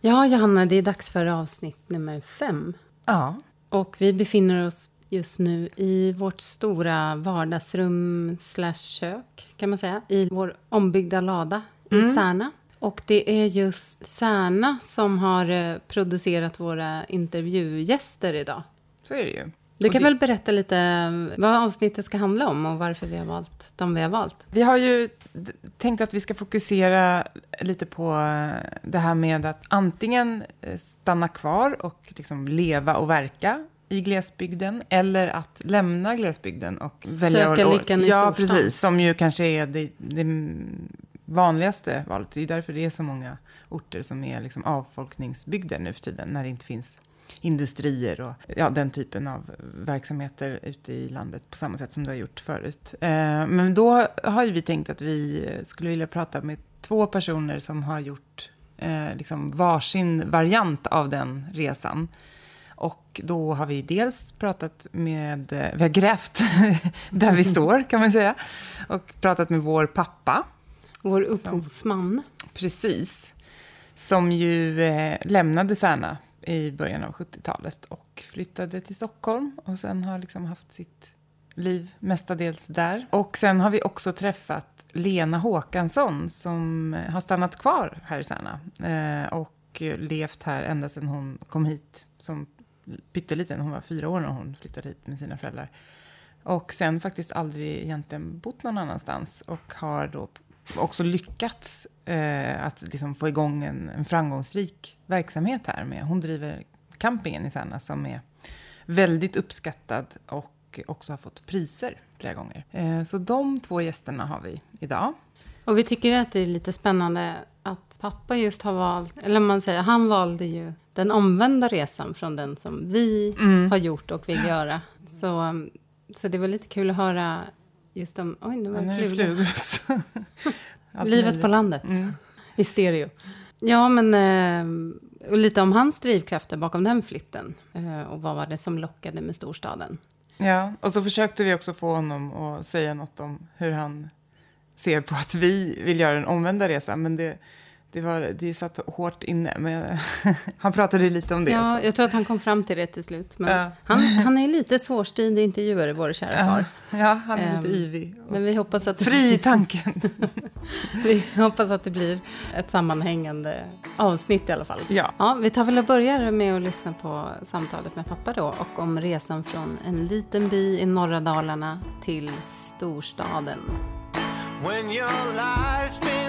Ja, Johanna, det är dags för avsnitt nummer fem. Ja. Och vi befinner oss just nu i vårt stora vardagsrum slash kök, kan man säga, i vår ombyggda lada i Särna. Och det är just Särna som har eh, producerat våra intervjugäster idag. Så är det ju. Du Och kan det- väl berätta lite eh, vad avsnittet ska handla om och varför vi har valt de vi har valt. Vi har ju tänkt att vi ska fokusera lite på eh, det här med att antingen eh, stanna kvar och liksom leva och verka i glesbygden eller att lämna glesbygden och välja Söka att- lyckan i Ja, storstan. precis. Som ju kanske är det, det vanligaste valet. Det är därför det är så många orter som är liksom avfolkningsbygder nu för tiden när det inte finns industrier och ja, den typen av verksamheter ute i landet på samma sätt som det har gjort förut. Eh, men då har ju vi tänkt att vi skulle vilja prata med två personer som har gjort eh, liksom varsin variant av den resan. Och då har vi dels pratat med, eh, vi har grävt där vi står kan man säga, och pratat med vår pappa Vår upphovsman. Precis. Som ju eh, lämnade Särna i början av 70-talet och flyttade till Stockholm och sen har liksom haft sitt liv mestadels där. Och sen har vi också träffat Lena Håkansson som har stannat kvar här i Särna eh, och levt här ända sedan hon kom hit som pytteliten. Hon var fyra år när hon flyttade hit med sina föräldrar. Och sen faktiskt aldrig egentligen bott någon annanstans och har då också lyckats eh, att liksom få igång en, en framgångsrik verksamhet här. Med, hon driver campingen i Särna som är väldigt uppskattad och också har fått priser flera gånger. Eh, så de två gästerna har vi idag. Och vi tycker att det är lite spännande att pappa just har valt, eller man säger, han valde ju den omvända resan från den som vi har gjort och vill göra. Så, så det var lite kul att höra just om, oj nu var Ja, det det flugor. Livet möjligt. på landet, Mm. i stereo. Ja, men eh, och lite om hans drivkrafter bakom den flytten. Eh, och vad var det som lockade med storstaden? Ja, och så försökte vi också få honom att säga något om hur han ser på att vi vill göra den omvända resan. Men det, det, var, det satt hårt inne. Men han pratade ju lite om det Ja, också. jag tror att han kom fram till det till slut. Men Ja. han, han är lite svårstyrd intervjuare, vår kära far. Ja, ja, han är lite Ehm, yvig. Men vi hoppas att Fri i tanken. Vi hoppas att det blir ett sammanhängande avsnitt i alla fall. Ja. Ja, vi tar väl och börjar med att lyssna på samtalet med pappa då och om resan från en liten by i norra Dalarna till storstaden. When your life's been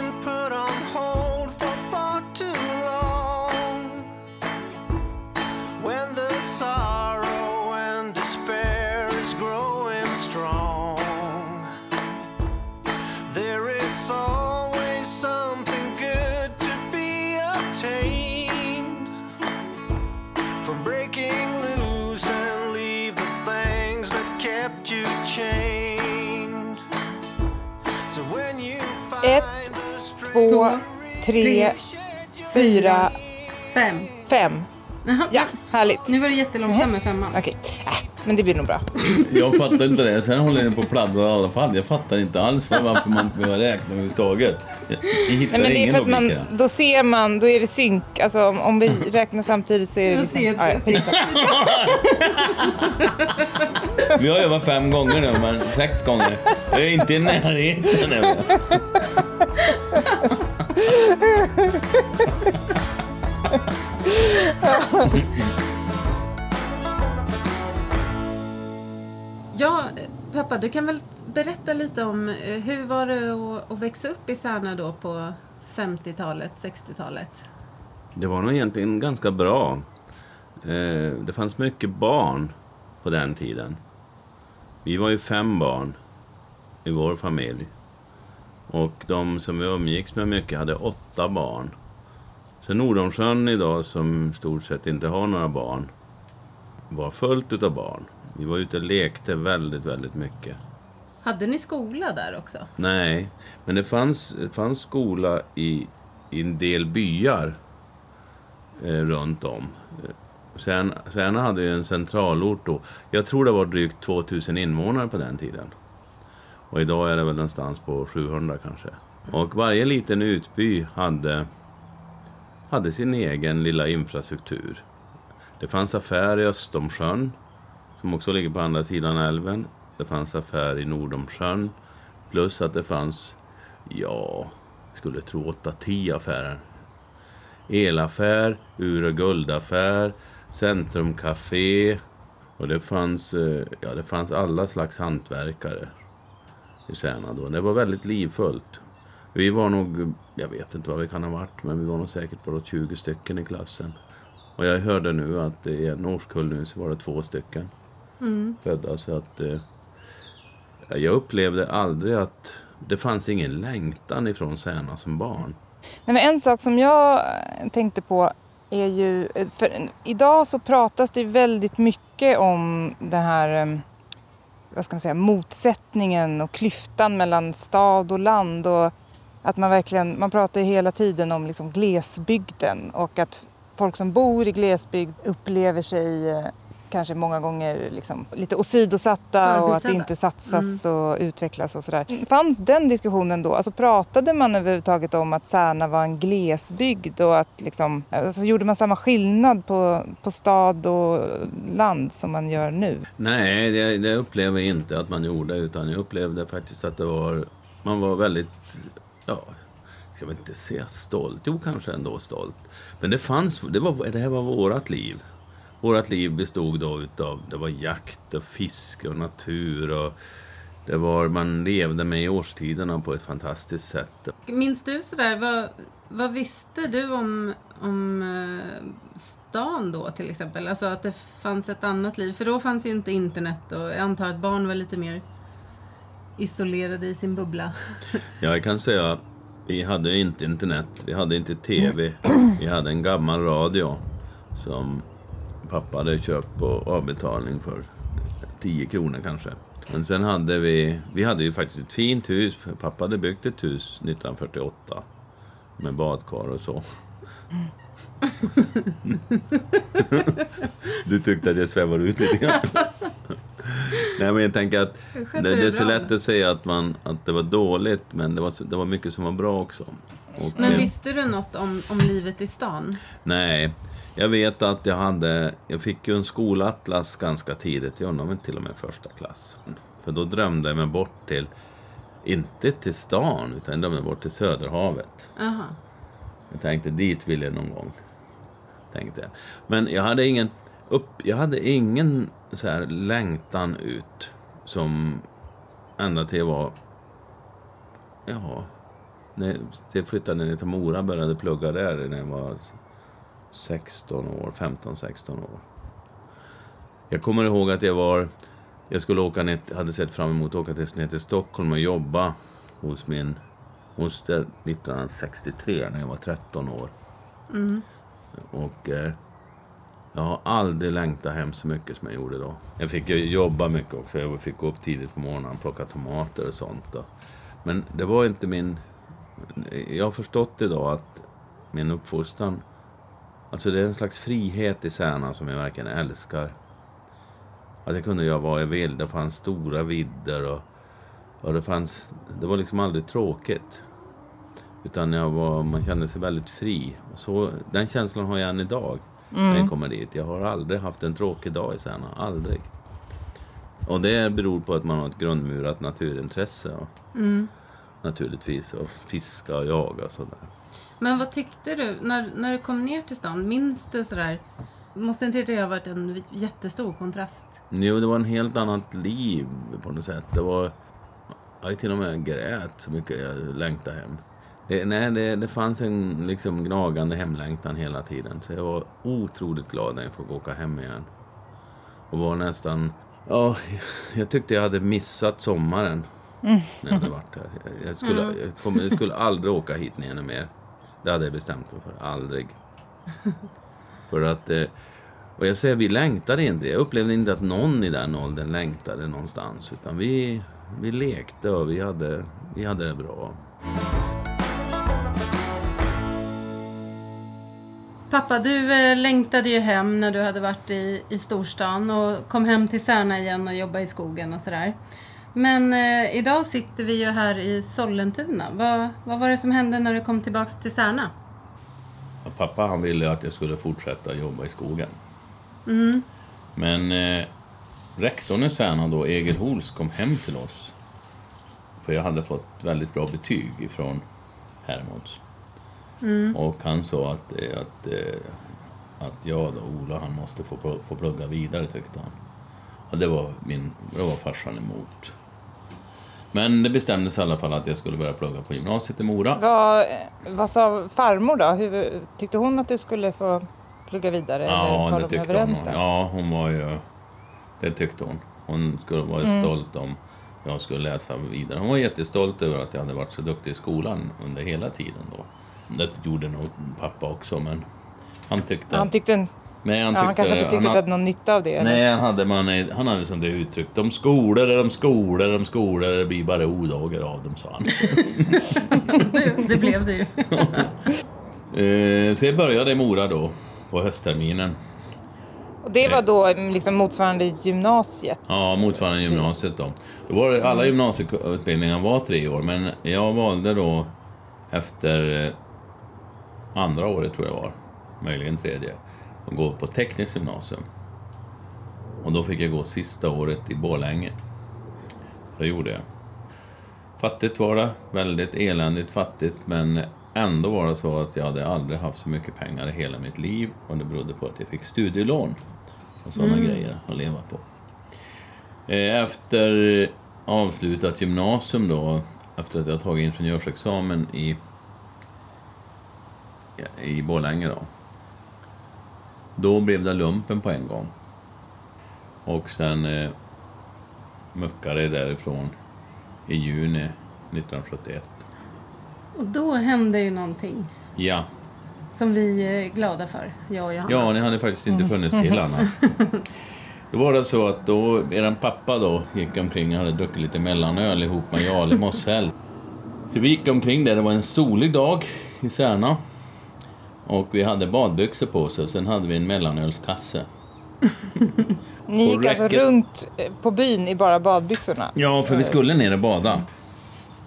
strength Två, tre, fyra, Fem. fem. Ja, härligt. Nu var det jättelångsamt med femman. Okej, äh, men det blir nog bra. Jag fattar inte det. Sen håller den på att pladdra i alla fall. Jag fattar inte alls för varför man inte behöver räkna överhuvudtaget. Jag, hittar Nej, men det är ingen för att man, då ser man, då är det synk. Alltså om, om vi räknar samtidigt så är det Jag liksom... ser inte. Ja, ja. Vi har övat fem gånger nu, men sex gånger. Jag är inte i närheten Ja, pappa, du kan väl berätta lite om eh, hur var det att, växa upp i Särna då på 50-talet, 60-talet? Det var nog egentligen ganska bra. Eh, det fanns mycket barn på den tiden. Vi var ju fem barn i vår familj. Och de som vi umgicks med mycket hade åtta barn. Så Nordomsjön idag, som stort sett inte har några barn, var fullt utav barn. Vi var ute och lekte väldigt, väldigt mycket. Hade ni skola där också? Nej, men det fanns, det fanns skola i, i en del byar eh, runt om. Sen, sen hade ju en centralort då. Jag tror det var drygt 2000 invånare på den tiden. Och idag är det väl någonstans på 700 kanske. Och varje liten utby hade hade sin egen lilla infrastruktur. Det fanns affär i Östomsjön, som också ligger på andra sidan älven. Det fanns affär i Nordomsjön. Plus att det fanns, ja, jag skulle tro 8-10 affärer. Elaffär, ur och guldaffär, centrumcafé. Och det fanns, eh, ja, det fanns alla slags hantverkare i Särna då. Det var väldigt livfullt. Vi var nog, jag vet inte vad vi kan ha varit, men vi var nog säkert bara 20 stycken i klassen. Och jag hörde nu att i en årskull nu så var det två stycken födda. Så att eh, jag upplevde aldrig att det fanns ingen längtan ifrån Särna som barn. Nej, men en sak som jag eh, tänkte på är ju... eh, För idag så pratas det väldigt mycket om den här eh, vad ska man säga, motsättningen och klyftan mellan stad och land. Och att man verkligen, man pratar hela tiden om liksom glesbygden och att folk som bor i glesbygd upplever sig eh, kanske många gånger liksom lite åsidosatta och att det inte satsas och utvecklas och sådär. Fanns den diskussionen då? Alltså pratade man överhuvudtaget om att Särna var en glesbygd och att liksom, alltså gjorde man samma skillnad på, på stad och land som man gör nu? Nej, det, det upplever jag inte att man gjorde. Utan jag upplevde faktiskt att det var... Man var väldigt... Ja, ska väl inte säga stolt. Jo, kanske ändå stolt. Men det fanns... Det, var, det här var vårt liv. Vårt liv bestod då utav... Det var jakt och fiske och natur och... Det var, man levde med årstiderna på ett fantastiskt sätt. Minns du sådär, vad, vad visste du om, om eh, stan då till exempel? Alltså att det fanns ett annat liv. För då fanns ju inte internet och jag antar att barn var lite mer isolerade i sin bubbla. Ja, jag kan säga, vi hade inte internet, vi hade inte TV. Vi hade en gammal radio som pappa hade köpt på avbetalning för 10 kronor kanske. Men sen hade vi, vi hade ju faktiskt ett fint hus. Pappa hade byggt ett hus 1948 med badkar och så. Du tyckte att jag svävar ut lite grann. Nej, men jag tänker att det, det är så lätt att säga att, man, att det var dåligt, men det var, det var mycket som var bra också. Och, Men visste du något om, om livet i stan? Nej, jag vet att jag hade... Jag fick ju en skolatlas ganska tidigt. Jag undrar till och med första klass. För då drömde jag mig bort till... Inte till stan, utan jag drömde bort till Söderhavet. Aha. Jag tänkte dit vill jag någon gång. Tänkte jag. Men jag hade ingen, upp, jag hade ingen så här längtan ut som ända till jag var... Jaha. När jag flyttade ner till Mora började plugga där när jag var 16 år, 15-16 år. Jag kommer ihåg att jag var... Jag skulle åka ner, hade sett fram emot att åka ner till Stockholm och jobba hos min moster 1963 när jag var 13 år. Och eh, jag har aldrig längtat hem så mycket som jag gjorde då. Jag fick ju jobba mycket också. Jag fick gå upp tidigt på morgonen och plocka tomater och sånt. Då. Men det var inte min... Jag har förstått idag att min uppfostran... Alltså det är en slags frihet i Särna som jag verkligen älskar. Att jag kunde göra vad jag ville. Det fanns stora vidder och, och det fanns... Det var liksom aldrig tråkigt. Utan jag var, man kände sig väldigt fri. Och Så, den känslan har jag än idag när jag kommer dit. Jag har aldrig haft en tråkig dag i Särna. Aldrig. Och det beror på att man har ett grundmurat naturintresse. Och, Naturligtvis. Och fiska och jaga och sådär. Men vad tyckte du när, när du kom ner till stan? Minns du sådär? Måste inte det ha varit en jättestor kontrast? Jo, det var en helt annat liv på något sätt. Det var... Jag till och med grät så mycket jag längtade hem. Det, nej, det, det fanns en liksom gnagande hemlängtan hela tiden. Så jag var otroligt glad när jag fick åka hem igen. Och var nästan... Ja, jag tyckte jag hade missat sommaren. När jag hade varit här. Jag, skulle, jag, kommer, jag skulle aldrig åka hit ner mer. Det hade jag bestämt mig för. Aldrig. För att... eh, Och jag säger, vi längtade inte. Jag upplevde inte att någon i den åldern längtade någonstans. Utan vi, vi lekte och vi hade, vi hade det bra. Pappa, du eh, längtade ju hem när du hade varit i, i storstan och kom hem till Särna igen och jobbade i skogen och sådär. Men eh, idag sitter vi ju här i Sollentuna. Vad, vad var det som hände när du kom tillbaks till Särna? pappa han ville att jag skulle fortsätta jobba i skogen. Men eh, rektorn i Särna då, Egil Hols, kom hem till oss. För jag hade fått väldigt bra betyg ifrån Hermods. Och han sa att, eh, att, eh, att jag då, Ola, han måste få, få plugga vidare tyckte han. Och det var, min, det var farsan emot. Men det bestämdes i alla fall att jag skulle börja plugga på gymnasiet i Mora. Vad, vad sa farmor då? Hur, tyckte hon att du skulle få plugga vidare? eller Ja, var det de tyckte hon. där? Ja, hon var ju... Det tyckte hon. Hon skulle vara Mm. stolt om jag skulle läsa vidare. Hon var jättestolt över att jag hade varit så duktig i skolan under hela tiden då. Det gjorde nog pappa också, men han tyckte... Han tyckte, en, nej, han ja, han kanske inte tyckte att han, du hade någon nytta av det? eller? Nej, han hade, man, han hade sånt där uttryck. De skolor, de skolor, de skolor, det blir bara odagar av dem, sa han. Det, det blev det ju. Eh, så jag började i Mora då, på höstterminen. Och det var då liksom motsvarande gymnasiet? Ja, motsvarande gymnasiet då. då var det, alla gymnasieutbildningar var tre år, men jag valde då efter andra året tror jag var, möjligen tredje, att gå på tekniskt gymnasium. Och då fick jag gå sista året i Borlänge. Det gjorde jag. Fattigt var det, väldigt eländigt fattigt, men ändå var det så att jag hade aldrig haft så mycket pengar i hela mitt liv och det berodde på att jag fick studielån och sådana grejer att leva på. Eh, Efter avslutat gymnasium då, efter att jag tagit ingenjörsexamen i, i Borlänge då. Då blev det lumpen på en gång. Och sen eh, muckade därifrån i juni 1971. Och då hände ju någonting Ja, som vi är glada för, jag och Johanna. ja, ni hade faktiskt inte funnits till Anna. Då var det så att då, eran pappa då gick omkring och hade druckit lite mellanöl ihop med Jale Mossell. Så vi gick omkring där, det var en solig dag i Särna. Och vi hade badbyxor på oss och sen hade vi en mellanölskasse. Ni gick Och alltså räcket- runt eh, på byn i bara badbyxorna? Ja, för vi skulle ner och bada.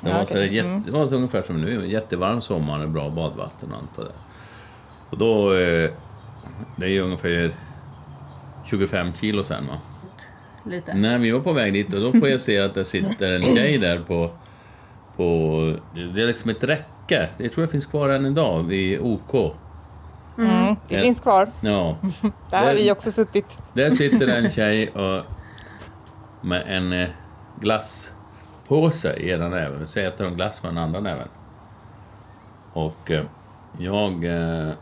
Det Ja, var, så, okej. Mm. jätte, det var så ungefär som nu, jättevarm sommar, bra badvatten och allt det där. Och då, eh, det är ju ungefär 25 kilo sen va? Lite. Nej, vi var på väg dit och då får jag se att det sitter en tjej där på... på det är liksom ett räcke. Jag tror det finns kvar än idag vid OK. Mm, det Ja. finns kvar. Ja. Där har Det- vi också suttit. Där sitter en tjej och, med en eh, glasspåse i ena näven. Så äter hon glass med den andra näven. Och eh, jag eh,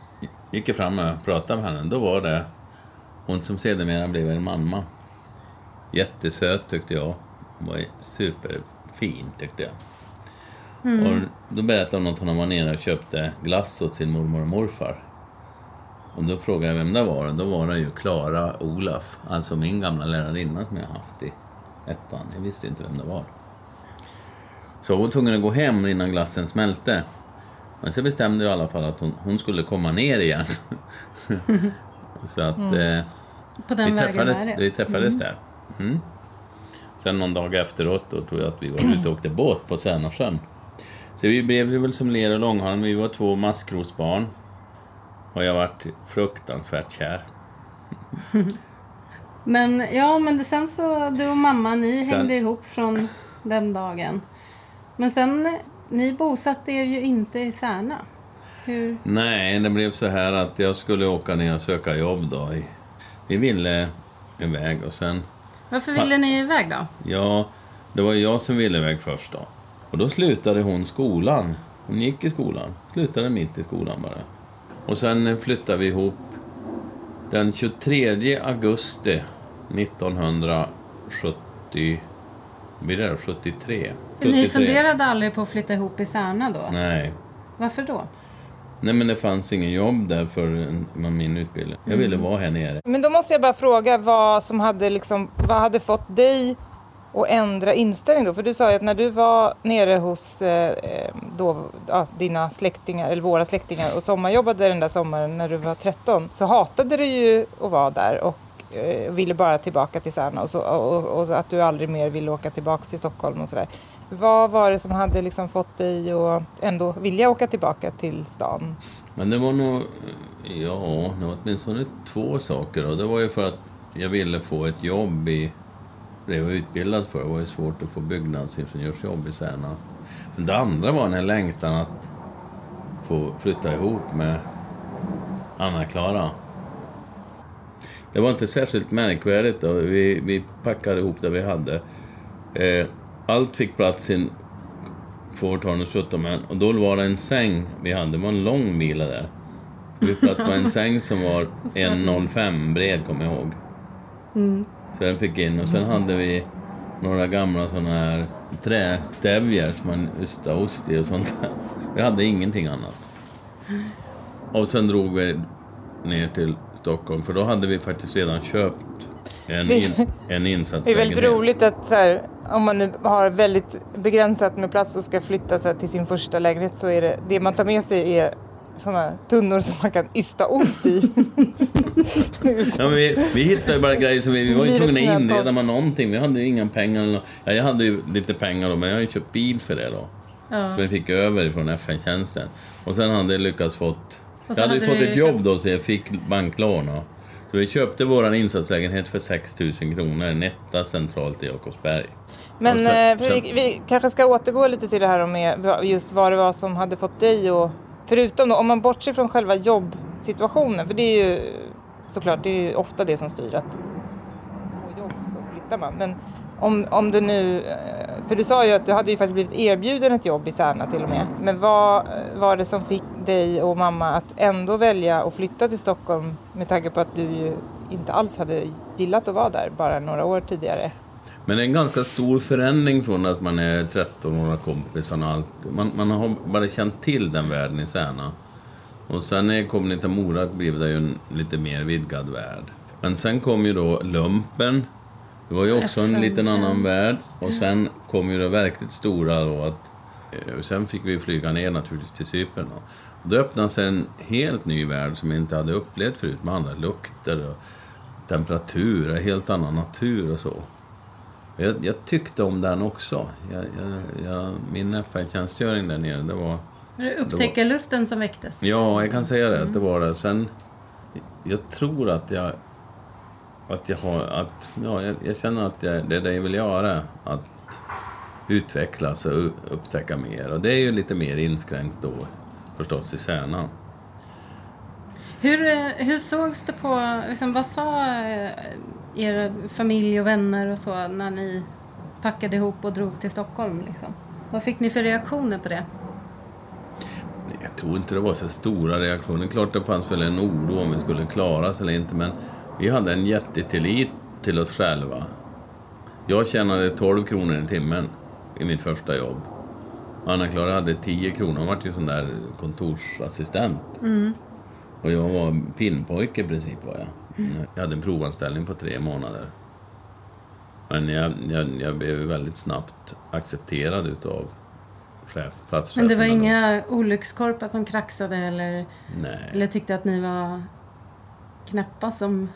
gick fram och pratade med henne. Då var det hon som sedermera blev en mamma. Jättesöt tyckte jag. Hon var superfin tyckte jag. Och då berättade hon att hon var nere och köpte glass åt sin mormor och morfar. Och då frågade jag vem det var. Och Då var det ju Klara Olaf, alltså min gamla lärarinna som jag haft i ettan. Jag visste inte vem det var. Så hon var tvungen att gå hem innan glassen smälte. Men så bestämde jag i alla fall att hon, hon skulle komma ner igen. så att eh, På den vi träffades, vi träffades där. Mm. Sen någon dag efteråt då tror jag att vi var ute och åkte båt på Särnasjön. Så vi blev väl som ler och långhalm. Vi var två maskrosbarn. Och jag varit fruktansvärt kär. Men ja, men sen så, du och mamma, ni Sen- hängde ihop från den dagen. Men sen, ni bosatte er ju inte i Särna. Hur? Nej, det blev så här att jag skulle åka ner och söka jobb då. I, vi ville iväg och sen, Varför ville ni iväg då? ja, det var jag som ville iväg först då. Och då slutade hon skolan. Hon gick i skolan. Slutade mitt i skolan bara. Och sen flyttade vi ihop den 23 augusti 1970... Blir det 73? Ni 73. funderade aldrig på att flytta ihop i Särna då? Nej. Varför då? Nej, men det fanns ingen jobb där för min utbildning. Jag ville vara här nere. Men då måste jag bara fråga vad som hade, liksom, vad hade fått dig och ändra inställning då? För du sa ju att när du var nere hos eh, eh, då, ja, dina släktingar, eller våra släktingar och sommarjobbade den där sommaren när du var 13 så hatade du ju att vara där och eh, ville bara tillbaka till Särna och, så, och, och att du aldrig mer ville åka tillbaka till Stockholm och sådär. Vad var det som hade liksom fått dig att ändå vilja åka tillbaka till stan? Men det var nog, ja, det var åtminstone två saker. Och det var ju för att jag ville få ett jobb i, det var utbildad för. Det var ju svårt att få byggnadsingenjörsjobb i Särna. Men det andra var den här längtan att få flytta ihop med Anna-Klara. Det var inte särskilt märkvärdigt. Då. Vi, vi packade ihop det vi hade. Eh, allt fick plats i en Ford Hornet 17 men och då var det en säng vi hade. Det var en lång mila där. Så vi plats på en säng som var 1,05 bred, kommer jag ihåg. Så den fick in. Och sen hade vi några gamla sådana här trästävjar som man ystade ost i och sånt där. Vi hade ingenting annat. Och sen drog vi ner till Stockholm, för då hade vi faktiskt redan köpt en, in, en Det är väldigt insatslägenhet. roligt att så här, om man nu har väldigt begränsat med plats och ska flytta så här, till sin första lägenhet så är det, det man tar med sig är sådana tunnor som man kan ysta ost i. Ja, men vi, vi hittade ju bara grejer som vi, vi var ju tvungna att inreda med någonting. Vi hade ju inga pengar. eller Ja, jag hade ju lite pengar då, men jag har ju köpt bil för det då. Ja. Som vi fick över från FN-tjänsten. Och sen hade jag lyckats fått... Jag hade ju hade fått ett köpt- jobb då, så jag fick banklån. då. Så vi köpte vår insatslägenhet för 6 000 kronor, en etta centralt i Jakobsberg. Men sen- eh, vi, vi kanske ska återgå lite till det här med vad- just vad det var som hade fått dig och förutom då, om man bortser från själva jobbsituationen, för det är ju såklart, det är ju ofta det som styr att få jobb, då flyttar man. Men om, om du nu, eh, för du sa ju att du hade ju faktiskt blivit erbjuden ett jobb i Särna till och med. Men vad var det som fick dig och mamma att ändå välja att flytta till Stockholm med tanke på att du ju inte alls hade gillat att vara där bara några år tidigare? Men det är en ganska stor förändring från att man är 13 år och kompisarna och allt. Man, man har bara känt till den världen i Särna. Och sen när jag kom ner till Mora blev det ju en lite mer vidgad värld. Men sen kom ju då lumpen. Det var ju också en liten annan värld. Och sen kom ju det verkligt stora då att... eh, Sen fick vi flyga ner naturligtvis till Cypern då. Då öppnade sig en helt ny värld som vi inte hade upplevt förut med andra lukter och temperatur, helt annan natur och så. Jag, jag tyckte om den också. Jag, jag, jag, min FN-tjänstgöring där nere, det var... Upptäckarlusten som väcktes? Ja, jag kan säga det. att Det var det. Sen, jag tror att jag... Att jag har... Att, ja, jag, känner att jag, det är det jag vill göra. Att utvecklas och upptäcka mer. Och det är ju lite mer inskränkt då förstås i Särna. Hur, eh, hur sågs det på, liksom, vad sa era familj och vänner och så när ni packade ihop och drog till Stockholm? Liksom? Vad fick ni för reaktioner på det? Jag tror inte det var så stora reaktioner. Klart det fanns väl en oro om vi skulle klara oss eller inte, men vi hade en jättetillit till oss själva. Jag tjänade 12 kronor i timmen i mitt första jobb. Anna-Klara hade 10 kronor, hon var ju sån där kontorsassistent. Och jag var pinnpojke i princip var jag. Jag hade en provanställning på tre månader. Men jag, jag, jag blev väldigt snabbt accepterad utav chef, platschefen. Men det var inga olyckskorpar som kraxade eller, Nej. eller tyckte att ni var knäppa som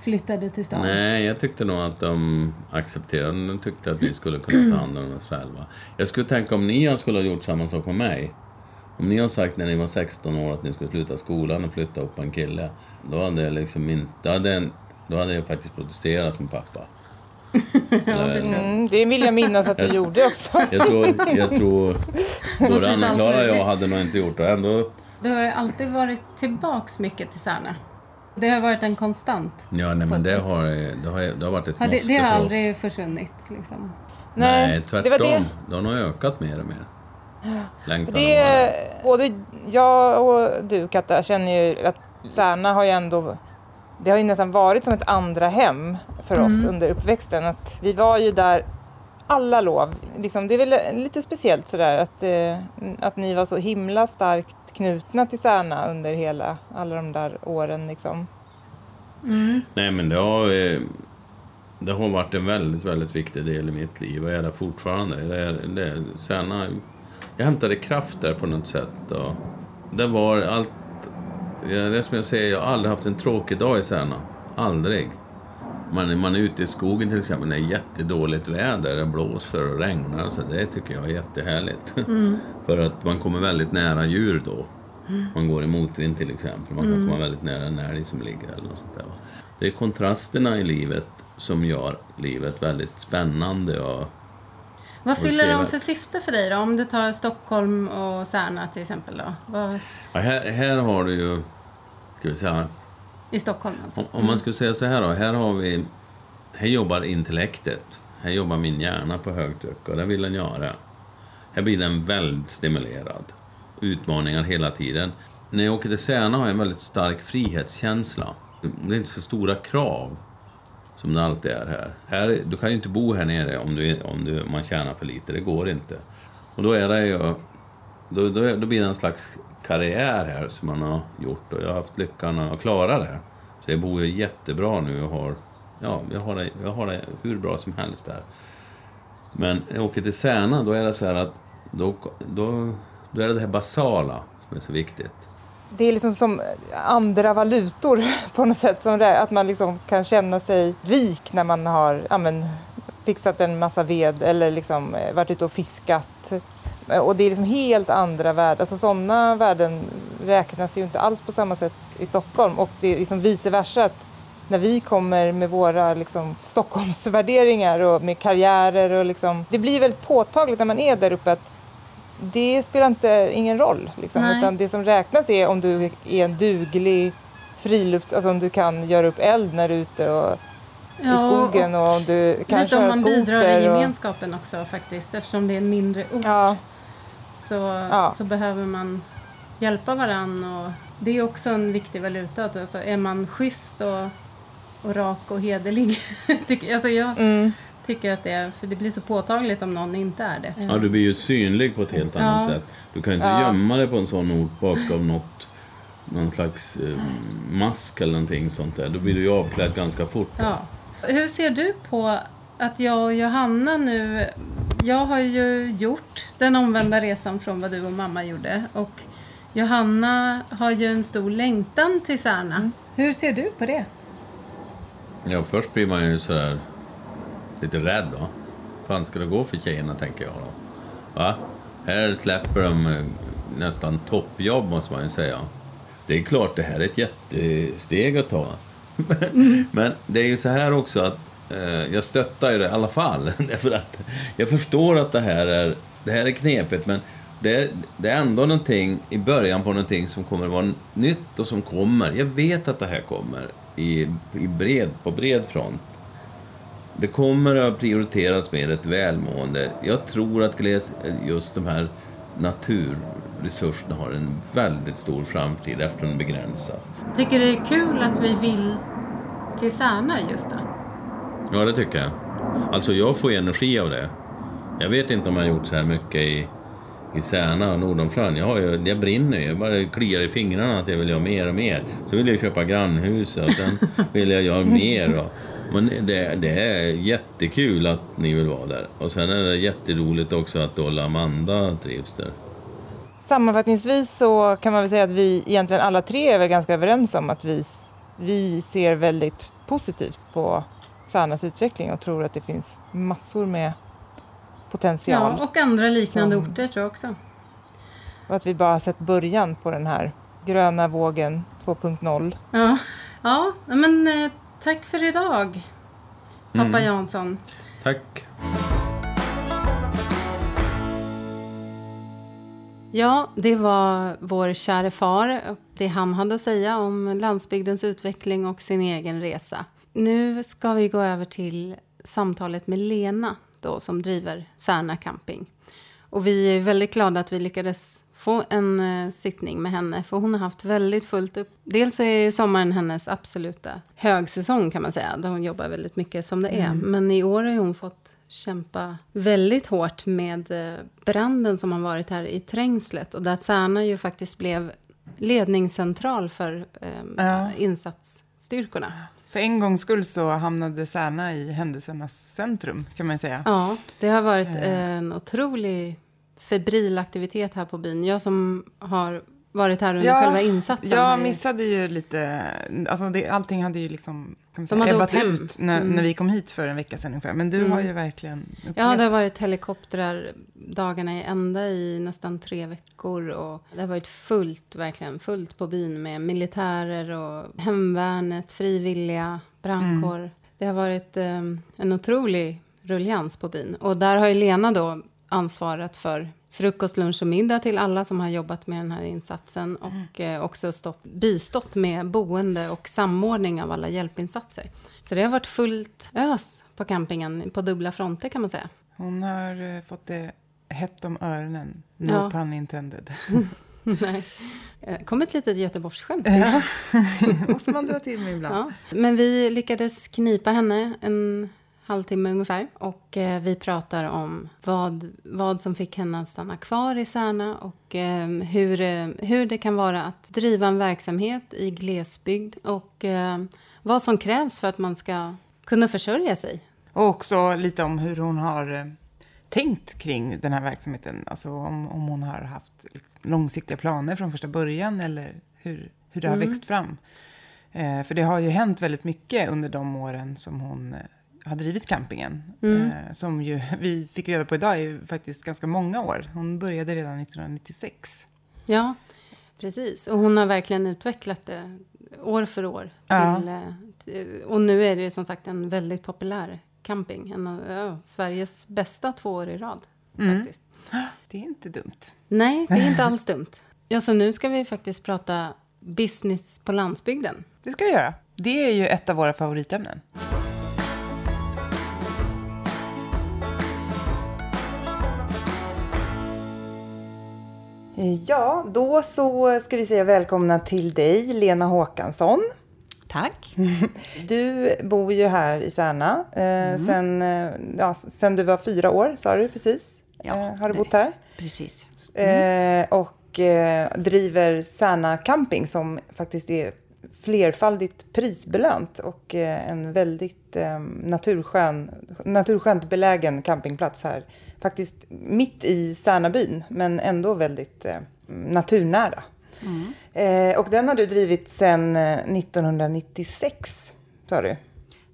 flyttade till stan? Nej, jag tyckte nog att de accepterade De tyckte att vi skulle kunna ta hand om oss själva. Jag skulle tänka om ni skulle ha gjort samma sak med mig. Om ni har sagt när ni var 16 år att ni skulle sluta skolan och flytta upp en kille. Då hade jag liksom inte... Då hade jag, då hade jag faktiskt protesterat som pappa. Mm, det vill jag minnas att du gjorde också. jag tror, jag tror både Anna-Klara och jag hade nog inte gjort det. Ändå, Du har ju alltid varit tillbaks mycket till Särna. Det har varit en konstant. ja, nej, men det har, det, har, det har varit ett Har det, måste det har för oss. aldrig försvunnit liksom. Nej, Nej, tvärtom. det var det. Det har nog ökat mer och mer. Längtan Det är, både jag och du Katta känner ju att Särna har ju ändå det har ju nästan varit som ett andra hem för oss under uppväxten. Att vi var ju där alla lov. Liksom, det är väl lite speciellt sådär att, eh, att ni var så himla starkt knutna till Särna under hela, alla de där åren. Liksom. Nej, men det har, eh, det har varit en väldigt, väldigt viktig del i mitt liv och är det fortfarande. Det är, det är, Särna, jag hämtade kraft där på något sätt. Och det var allt... Det som jag säger, jag har aldrig haft en tråkig dag i Särna. Aldrig. Man, man är ute i skogen till exempel när det är jättedåligt väder, det blåser och regnar. Så det tycker jag är jättehärligt. För att man kommer väldigt nära djur då. Man går i motvind till exempel. Man kan komma väldigt nära en älg som ligger eller något sånt där. Det är kontrasterna i livet som gör livet väldigt spännande och Vad fyller de för syfte för dig då? Om du tar Stockholm och Särna till exempel då? Vad, Ja, här, här har du ju, ska vi säga, I Stockholm alltså? om, om man skulle säga så här då, här har vi, här jobbar intellektet. Här jobbar min hjärna på högtryck och det vill den göra. Här blir den väldigt stimulerad. Utmaningar hela tiden. När jag åker till Särna har jag en väldigt stark frihetskänsla. Det är inte så stora krav som det alltid är här. här du kan ju inte bo här nere om, du, om du, man tjänar för lite, det går inte. Och då är det ju då, då, då blir det en slags karriär här som man har gjort och jag har haft lyckan att klara det. Så jag bor ju jättebra nu och har, ja, jag har, det, jag har det hur bra som helst där. Men när jag åker till Särna, då är det så här att då, då, då är det det här basala som är så viktigt. Det är liksom som andra valutor på något sätt. Som det, att man liksom kan känna sig rik när man har ja, men, fixat en massa ved eller liksom, eh, varit ute och fiskat. Och det är liksom helt andra värden. Alltså sådana värden räknas ju inte alls på samma sätt i Stockholm. Och det är liksom vice versa. Att när vi kommer med våra liksom, Stockholmsvärderingar och med karriärer och liksom, det blir väldigt påtagligt när man är där uppe att det spelar inte, ingen roll. Liksom, Nej. utan det som räknas är om du är en duglig frilufts... Alltså om du kan göra upp eld när du är ute och, i skogen och, om du kan lite om köra man bidrar i skoter. Och, gemenskapen också faktiskt. Eftersom det är en mindre ort ja, så, Ja. så behöver man hjälpa varann. Och det är också en viktig valuta. Att Alltså, är man schysst och, och rak och hederlig. alltså jag mm, tycker att det är, för det blir så påtagligt om någon inte är det. Ja, du blir ju synlig på ett helt annat Ja. sätt. Du kan inte Ja. gömma dig på en sån ort bakom något, någon slags eh, mask eller någonting sånt där. Då blir du ju avklädd ganska fort. Ja. Hur ser du på att jag och Johanna nu... Jag har ju gjort den omvända resan från vad du och mamma gjorde. Och Johanna har ju en stor längtan till Särna. Hur ser du på det? Ja, först blir man ju sådär lite rädd då. fan ska det gå för tjejerna, tänker jag då. Va? Här släpper de eh, nästan toppjobb, måste man ju säga. Det är klart, det här är ett jättesteg att ta. Men det är ju så här också att eh, jag stöttar ju det i alla fall. Därför att jag förstår att det här är, det här är knepigt, men det är, det är ändå någonting i början på någonting som kommer att vara nytt och som kommer. Jag vet att det här kommer i, i bred, på bred front. Det kommer att prioriteras mer ett välmående. Jag tror att just de här naturresurserna har en väldigt stor framtid eftersom de begränsas. Tycker det är kul att vi vill till Särna just då? Ja, det tycker jag. Alltså, jag får energi av det. Jag vet inte om jag har gjort så här mycket i, i Särna och Nordomsjön. Jag, har ju, jag brinner ju. Jag bara kliar i fingrarna att jag vill göra mer och mer. Så vill jag köpa grannhus och sen vill jag göra mer. Och, men det, det är jättekul att ni vill vara där. Och sen är det jätteroligt också att och Amanda trivs där. sammanfattningsvis så kan man väl säga att vi egentligen alla tre är väl ganska överens om att vi, vi ser väldigt positivt på Särnas utveckling och tror att det finns massor med potential. Ja, och andra liknande Som- orter tror jag också. Och att vi bara har sett början på den här gröna vågen 2.0. Ja, ja men eh, tack för idag, pappa Jansson. Tack! Ja, det var vår käre far det han hade att säga om landsbygdens utveckling och sin egen resa. Nu ska vi gå över till samtalet med Lena då, som driver Särna camping. Och vi är väldigt glada att vi lyckades få en eh, sittning med henne för hon har haft väldigt fullt upp. Dels så är sommaren hennes absoluta högsäsong kan man säga, där hon jobbar väldigt mycket som det är. Men i år har hon fått kämpa väldigt hårt med eh, branden som har varit här i Trängslet och där Särna ju faktiskt blev ledningscentral för eh, Ja. insatsstyrkorna. För en gångs skull så hamnade Särna i händelsernas centrum, kan man säga. Ja, det har varit en otrolig febril aktivitet här på byn. Jag som har varit här under själva insatsen. Jag missade ju lite, alltså det, allting hade ju liksom kan säga, ebbat ut när, Mm. när vi kom hit för en vecka sedan ungefär. Men du Mm. har ju verkligen upplevt Ja, det har varit helikoptrar dagarna i ända i nästan tre veckor. Och det har varit fullt, verkligen fullt på byn med militärer och hemvärnet, frivilliga, brandkår. Det har varit eh, en otrolig rullians på byn. Och där har ju Lena då ansvarat för frukost, lunch och middag till alla som har jobbat med den här insatsen och eh, också stått, bistått med boende och samordning av alla hjälpinsatser. Så det har varit fullt ös på campingen på dubbla fronter kan man säga. Hon har eh, fått det hett om öronen. No Ja. pun intended. Nej. Eh, kom ett litet Göteborgsskämt. Ja, måste man dra till med ibland. Ja. Men vi lyckades knipa henne en halvtimme ungefär. Och eh, vi pratar om vad, vad som fick henne att stanna kvar i Särna och eh, hur, eh, hur det kan vara att driva en verksamhet i glesbygd och eh, vad som krävs för att man ska kunna försörja sig. Och också lite om hur hon har eh, tänkt kring den här verksamheten. Alltså om, om hon har haft långsiktiga planer från första början eller hur, hur det har växt fram. Eh, för det har ju hänt väldigt mycket under de åren som hon eh, har drivit campingen. Eh, som ju vi fick reda på idag är faktiskt ganska många år. Hon började redan 1996. Ja, precis. Och hon har verkligen utvecklat det år för år. Ja. Till, eh, till, och nu är det som sagt en väldigt populär camping. En av ja, Sveriges bästa två år i rad. Faktiskt. Det är inte dumt. Nej, det är inte alls dumt. Ja, så nu ska vi faktiskt prata business på landsbygden. Det ska vi göra. Det är ju ett av våra favoritämnen. Ja, då så ska vi säga välkomna till dig, Lena Håkansson. Tack. Du bor ju här i Särna eh, sen, eh, ja, sen du var fyra år, sa du precis? Ja, eh, har du det- bott här? Precis. Eh, och eh, driver Särna camping som faktiskt är flerfaldigt prisbelönt och eh, en väldigt eh, naturskön, naturskönt belägen campingplats här. Faktiskt mitt i Särnabyn, men ändå väldigt eh, naturnära. Eh, och den har du drivit sedan eh, 1996, sa du?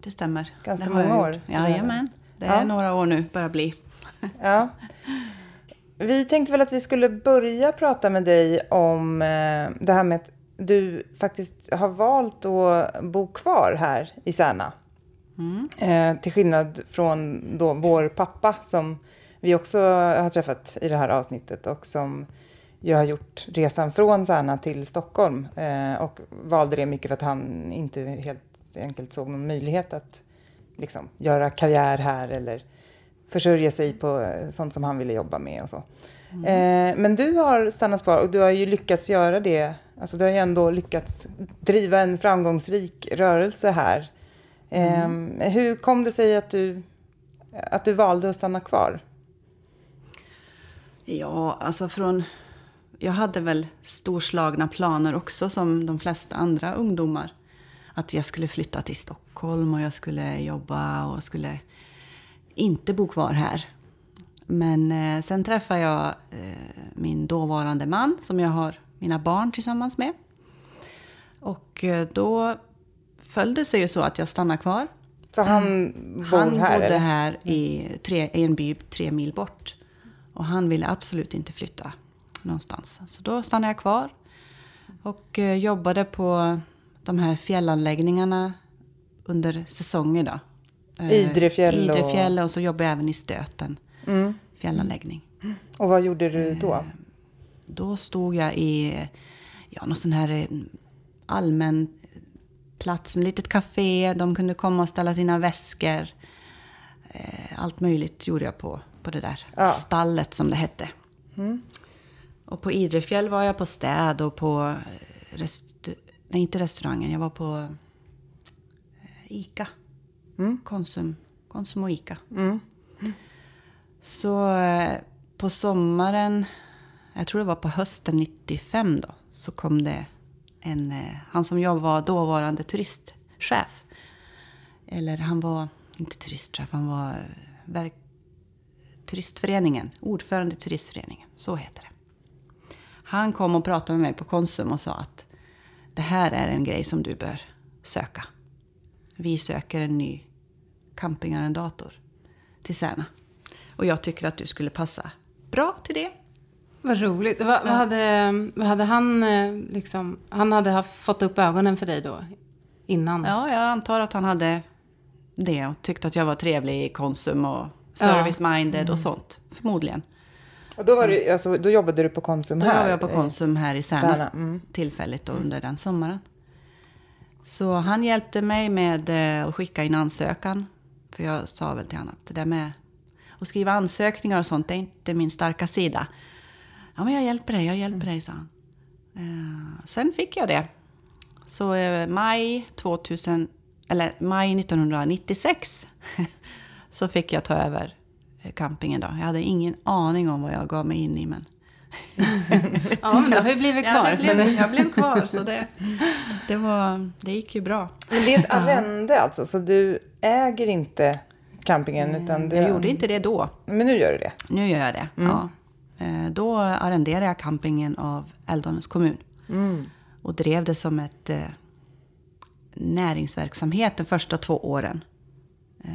Det stämmer. Ganska det många år. Jajamän. Det är Ja. några år nu, börjar bli. Ja. Vi tänkte väl att vi skulle börja prata med dig om det här med att du faktiskt har valt att bo kvar här i Särna. Eh, till skillnad från då vår pappa som vi också har träffat i det här avsnittet och som ju har gjort resan från Särna till Stockholm eh, och valde det mycket för att han inte helt enkelt såg någon möjlighet att liksom, göra karriär här eller försörja sig på eh, sånt som han ville jobba med och så. Eh, men du har stannat kvar och du har ju lyckats göra det. Alltså du har ju ändå lyckats driva en framgångsrik rörelse här. Eh, Hur kom det sig att du, att du valde att stanna kvar? Ja, alltså från... Jag hade väl storslagna planer också som de flesta andra ungdomar. Att jag skulle flytta till Stockholm och jag skulle jobba och skulle inte bo kvar här. Men eh, sen träffade jag eh, min dåvarande man som jag har mina barn tillsammans med. Och eh, då föll det sig ju så att jag stannade kvar. För han bor Han här? bodde eller? här i, tre, i en by tre mil bort. Och han ville absolut inte flytta någonstans. Så då stannade jag kvar. Och eh, jobbade på de här fjällanläggningarna under säsonger då. Eh, Idrefjäll och- Idrefjäll och så jobbade jag även i Stöten. Fjällanläggning. Och vad gjorde du då? Då stod jag i ja, någon sån här eh, allmän plats, en litet café. De kunde komma och ställa sina väskor. Eh, Allt möjligt gjorde jag på, på det där Ja. stallet som det hette. Och på Idrefjäll var jag på städ och på eh, nej, inte restaurangen, jag var på Ica. Konsum, Konsum och Ica. Så eh, på sommaren, jag tror det var på hösten 95 då, så kom det en, eh, han som jag var dåvarande turistchef. Eller han var, inte turistchef, han var eh, verk, turistföreningen, ordförande i turistföreningen, så heter det. Han kom och pratade med mig på Konsum och sa att det här är en grej som du bör söka. Vi söker en ny campingarrendator till Särna. Och jag tycker att du skulle passa bra till det. Vad roligt. Vad, vad, hade, vad hade han eh, liksom... Han hade haft, fått upp ögonen för dig då? Innan? Ja, jag antar att han hade det och tyckte att jag var trevlig i Konsum och service-minded och sånt. Förmodligen. Och då, var du, alltså, då jobbade du på Konsum Då här? var jag på Konsum här i Särna Särna, mm. tillfälligt då, under den sommaren. Så han hjälpte mig med eh, att skicka in ansökan. För jag sa väl till honom att det där med att skriva ansökningar och sånt, det är inte min starka sida. Ja, men jag hjälper dig, jag hjälper dig, sa han. Eh, sen fick jag det. Så eh, maj 2000, eller maj 1996 så fick jag ta över eh, campingen då. Jag hade ingen aning om vad jag gav mig in i, men Ja, men du har ju blivit kvar. Ja, det så blev, det, jag blev kvar, så det, det, var, det gick ju bra. Men det är ett arrende alltså, så du äger inte campingen? Utan det, Jag gjorde inte det då. Men nu gör du det? Nu gör jag det. Ja. Eh, Då arrenderade jag campingen av Älvdalens kommun. Och drev det som ett eh, näringsverksamhet de första två åren. Eh,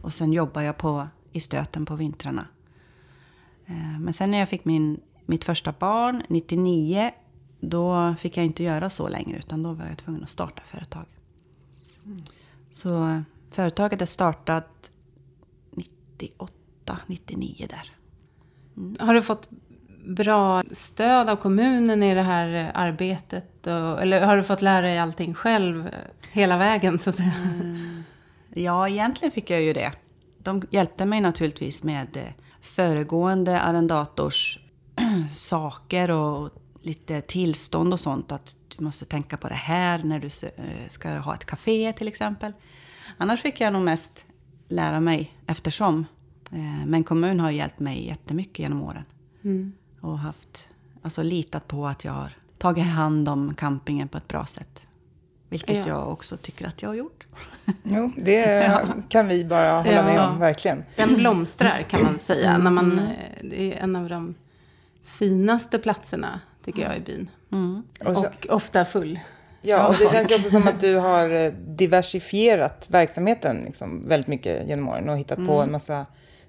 och sen jobbade jag på, i stöten på vintrarna. Eh, men sen när jag fick min, mitt första barn, 99, då fick jag inte göra så längre. Utan då var jag tvungen att starta företag. Så eh, företaget är startat 98, 99 där har du fått bra stöd av kommunen i det här arbetet? Och, eller har du fått lära dig allting själv hela vägen, så att säga? Mm. Ja, egentligen fick jag ju det. De hjälpte mig naturligtvis med eh, föregående arrendators saker och lite tillstånd och sånt. Att du måste tänka på det här när du eh, ska ha ett café till exempel. Annars fick jag nog mest lära mig eftersom. Eh, Men kommun har hjälpt mig jättemycket genom åren. Och haft, alltså litat på att jag har tagit hand om campingen på ett bra sätt. Vilket Ja. jag också tycker att jag har gjort. Jo, det kan vi bara hålla med Ja. om, verkligen. Den blomstrar kan man säga. När man, eh, det är en av de finaste platserna, tycker jag, i byn. Och så- Och ofta full. Ja, och det känns ju också som att du har eh, diversifierat verksamheten liksom, väldigt mycket genom åren och hittat på en massa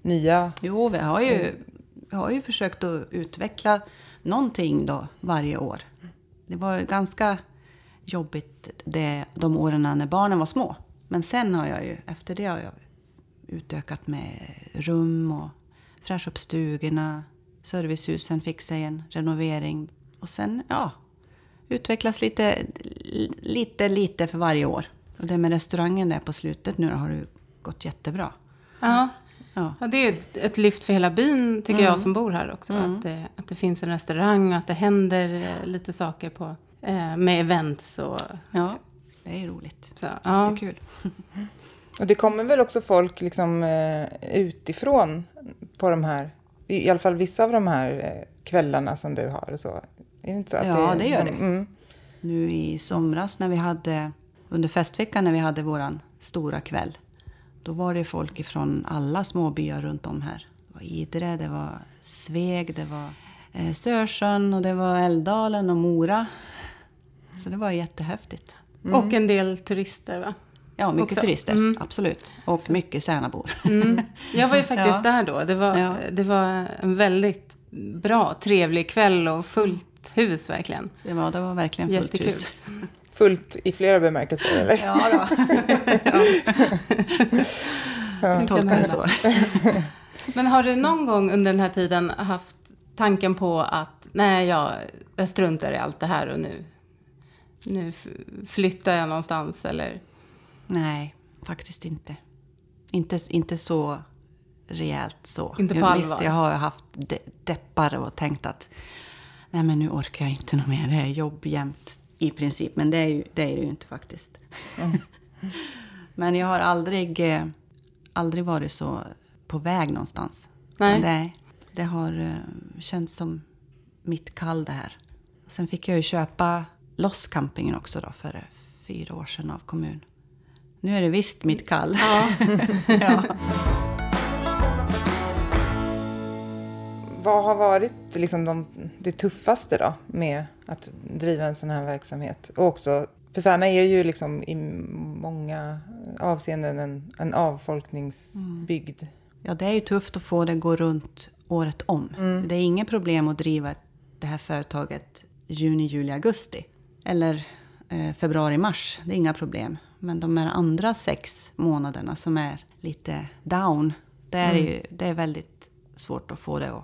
nya... Jo, vi har ju, vi har ju försökt att utveckla någonting då varje år. Det var ju ganska jobbigt det, de åren när barnen var små. Men sen har jag ju, efter det har jag utökat med rum och fräscha upp stugorna. Servicehusen fick sig en renovering. Och sen, ja, utvecklas lite, lite, lite för varje år. Och det med restaurangen där på slutet nu då har det gått jättebra. Ja. Ja. Ja, det är ett- lyft för hela byn, tycker jag som bor här också. Att, det, att det finns en restaurang och att det händer eh, lite saker på, eh, med events och Ja, det är roligt. så. Ja. Jättekul. Och det kommer väl också folk liksom, eh, utifrån på de här, i, alla fall vissa av de här eh, kvällarna som du har och så. Är det inte så? Att Ja, det gör som- det. Mm. Nu i somras när vi hade, under festveckan när vi hade våran stora kväll. Då var det folk ifrån alla små byar runt om här. Det var Idre, det var Sveg, det var eh, Sörsjön och det var Älvdalen och Mora. Så det var jättehäftigt. Och en del turister, va? Ja, mycket Också. turister, Mm. absolut. Och mycket Särnabor. Mm. Jag var ju faktiskt Ja. där då. Det var, Ja. det var en väldigt bra, trevlig kväll och fullt hus verkligen. Det var, det var verkligen fullt Jättekul. hus. Fullt i flera bemärkelser, eller? Ja, då. Jag tolkar det så. Men har du någon gång under den här tiden haft tanken på att nej, jag, jag struntar i allt det här och nu, nu flyttar jag någonstans eller? Nej, faktiskt inte. Inte, inte så rejält så. Inte på Jag- allvar. Visst, jag har haft de, deppar och tänkt att nej men nu orkar jag inte något mer. Det är jobb jämt i princip. Men det är, ju, det är det ju inte faktiskt. men jag har aldrig, eh, aldrig varit så på väg någonstans. Nej. Det, det har eh, känts som mitt kall det här. Sen fick jag ju köpa loss campingen också då för fyra år sedan av kommun. Nu är det visst mitt kall. Ja. ja. Vad har varit liksom de, det tuffaste då med att driva en sån här verksamhet? Och också, Särna är ju liksom i många avseenden en, en avfolkningsbygd. ja, det är ju tufft att få det att gå runt året om. Det är inget problem att driva det här företaget juni, juli, augusti. Eller eh, februari, mars. Det är inga problem. Men de här andra sex månaderna som är lite down. Det är, ju, det är väldigt svårt att få det att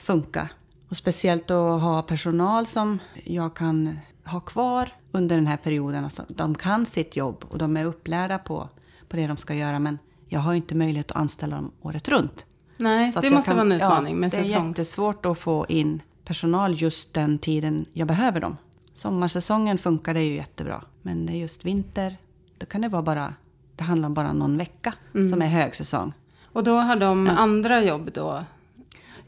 funka. Och speciellt att ha personal som jag kan ha kvar under den här perioden. Alltså, de kan sitt jobb och de är upplärda på, på det de ska göra. Men jag har inte möjlighet att anställa dem året runt. Nej, det måste kan- vara en utmaning med Det är säsongs... jättesvårt att få in personal just den tiden jag behöver dem. Sommarsäsongen funkar det ju jättebra. Men det är just vinter, då kan det vara bara... Det handlar om bara någon vecka Mm. som är högsäsong. Och då har de andra jobb då?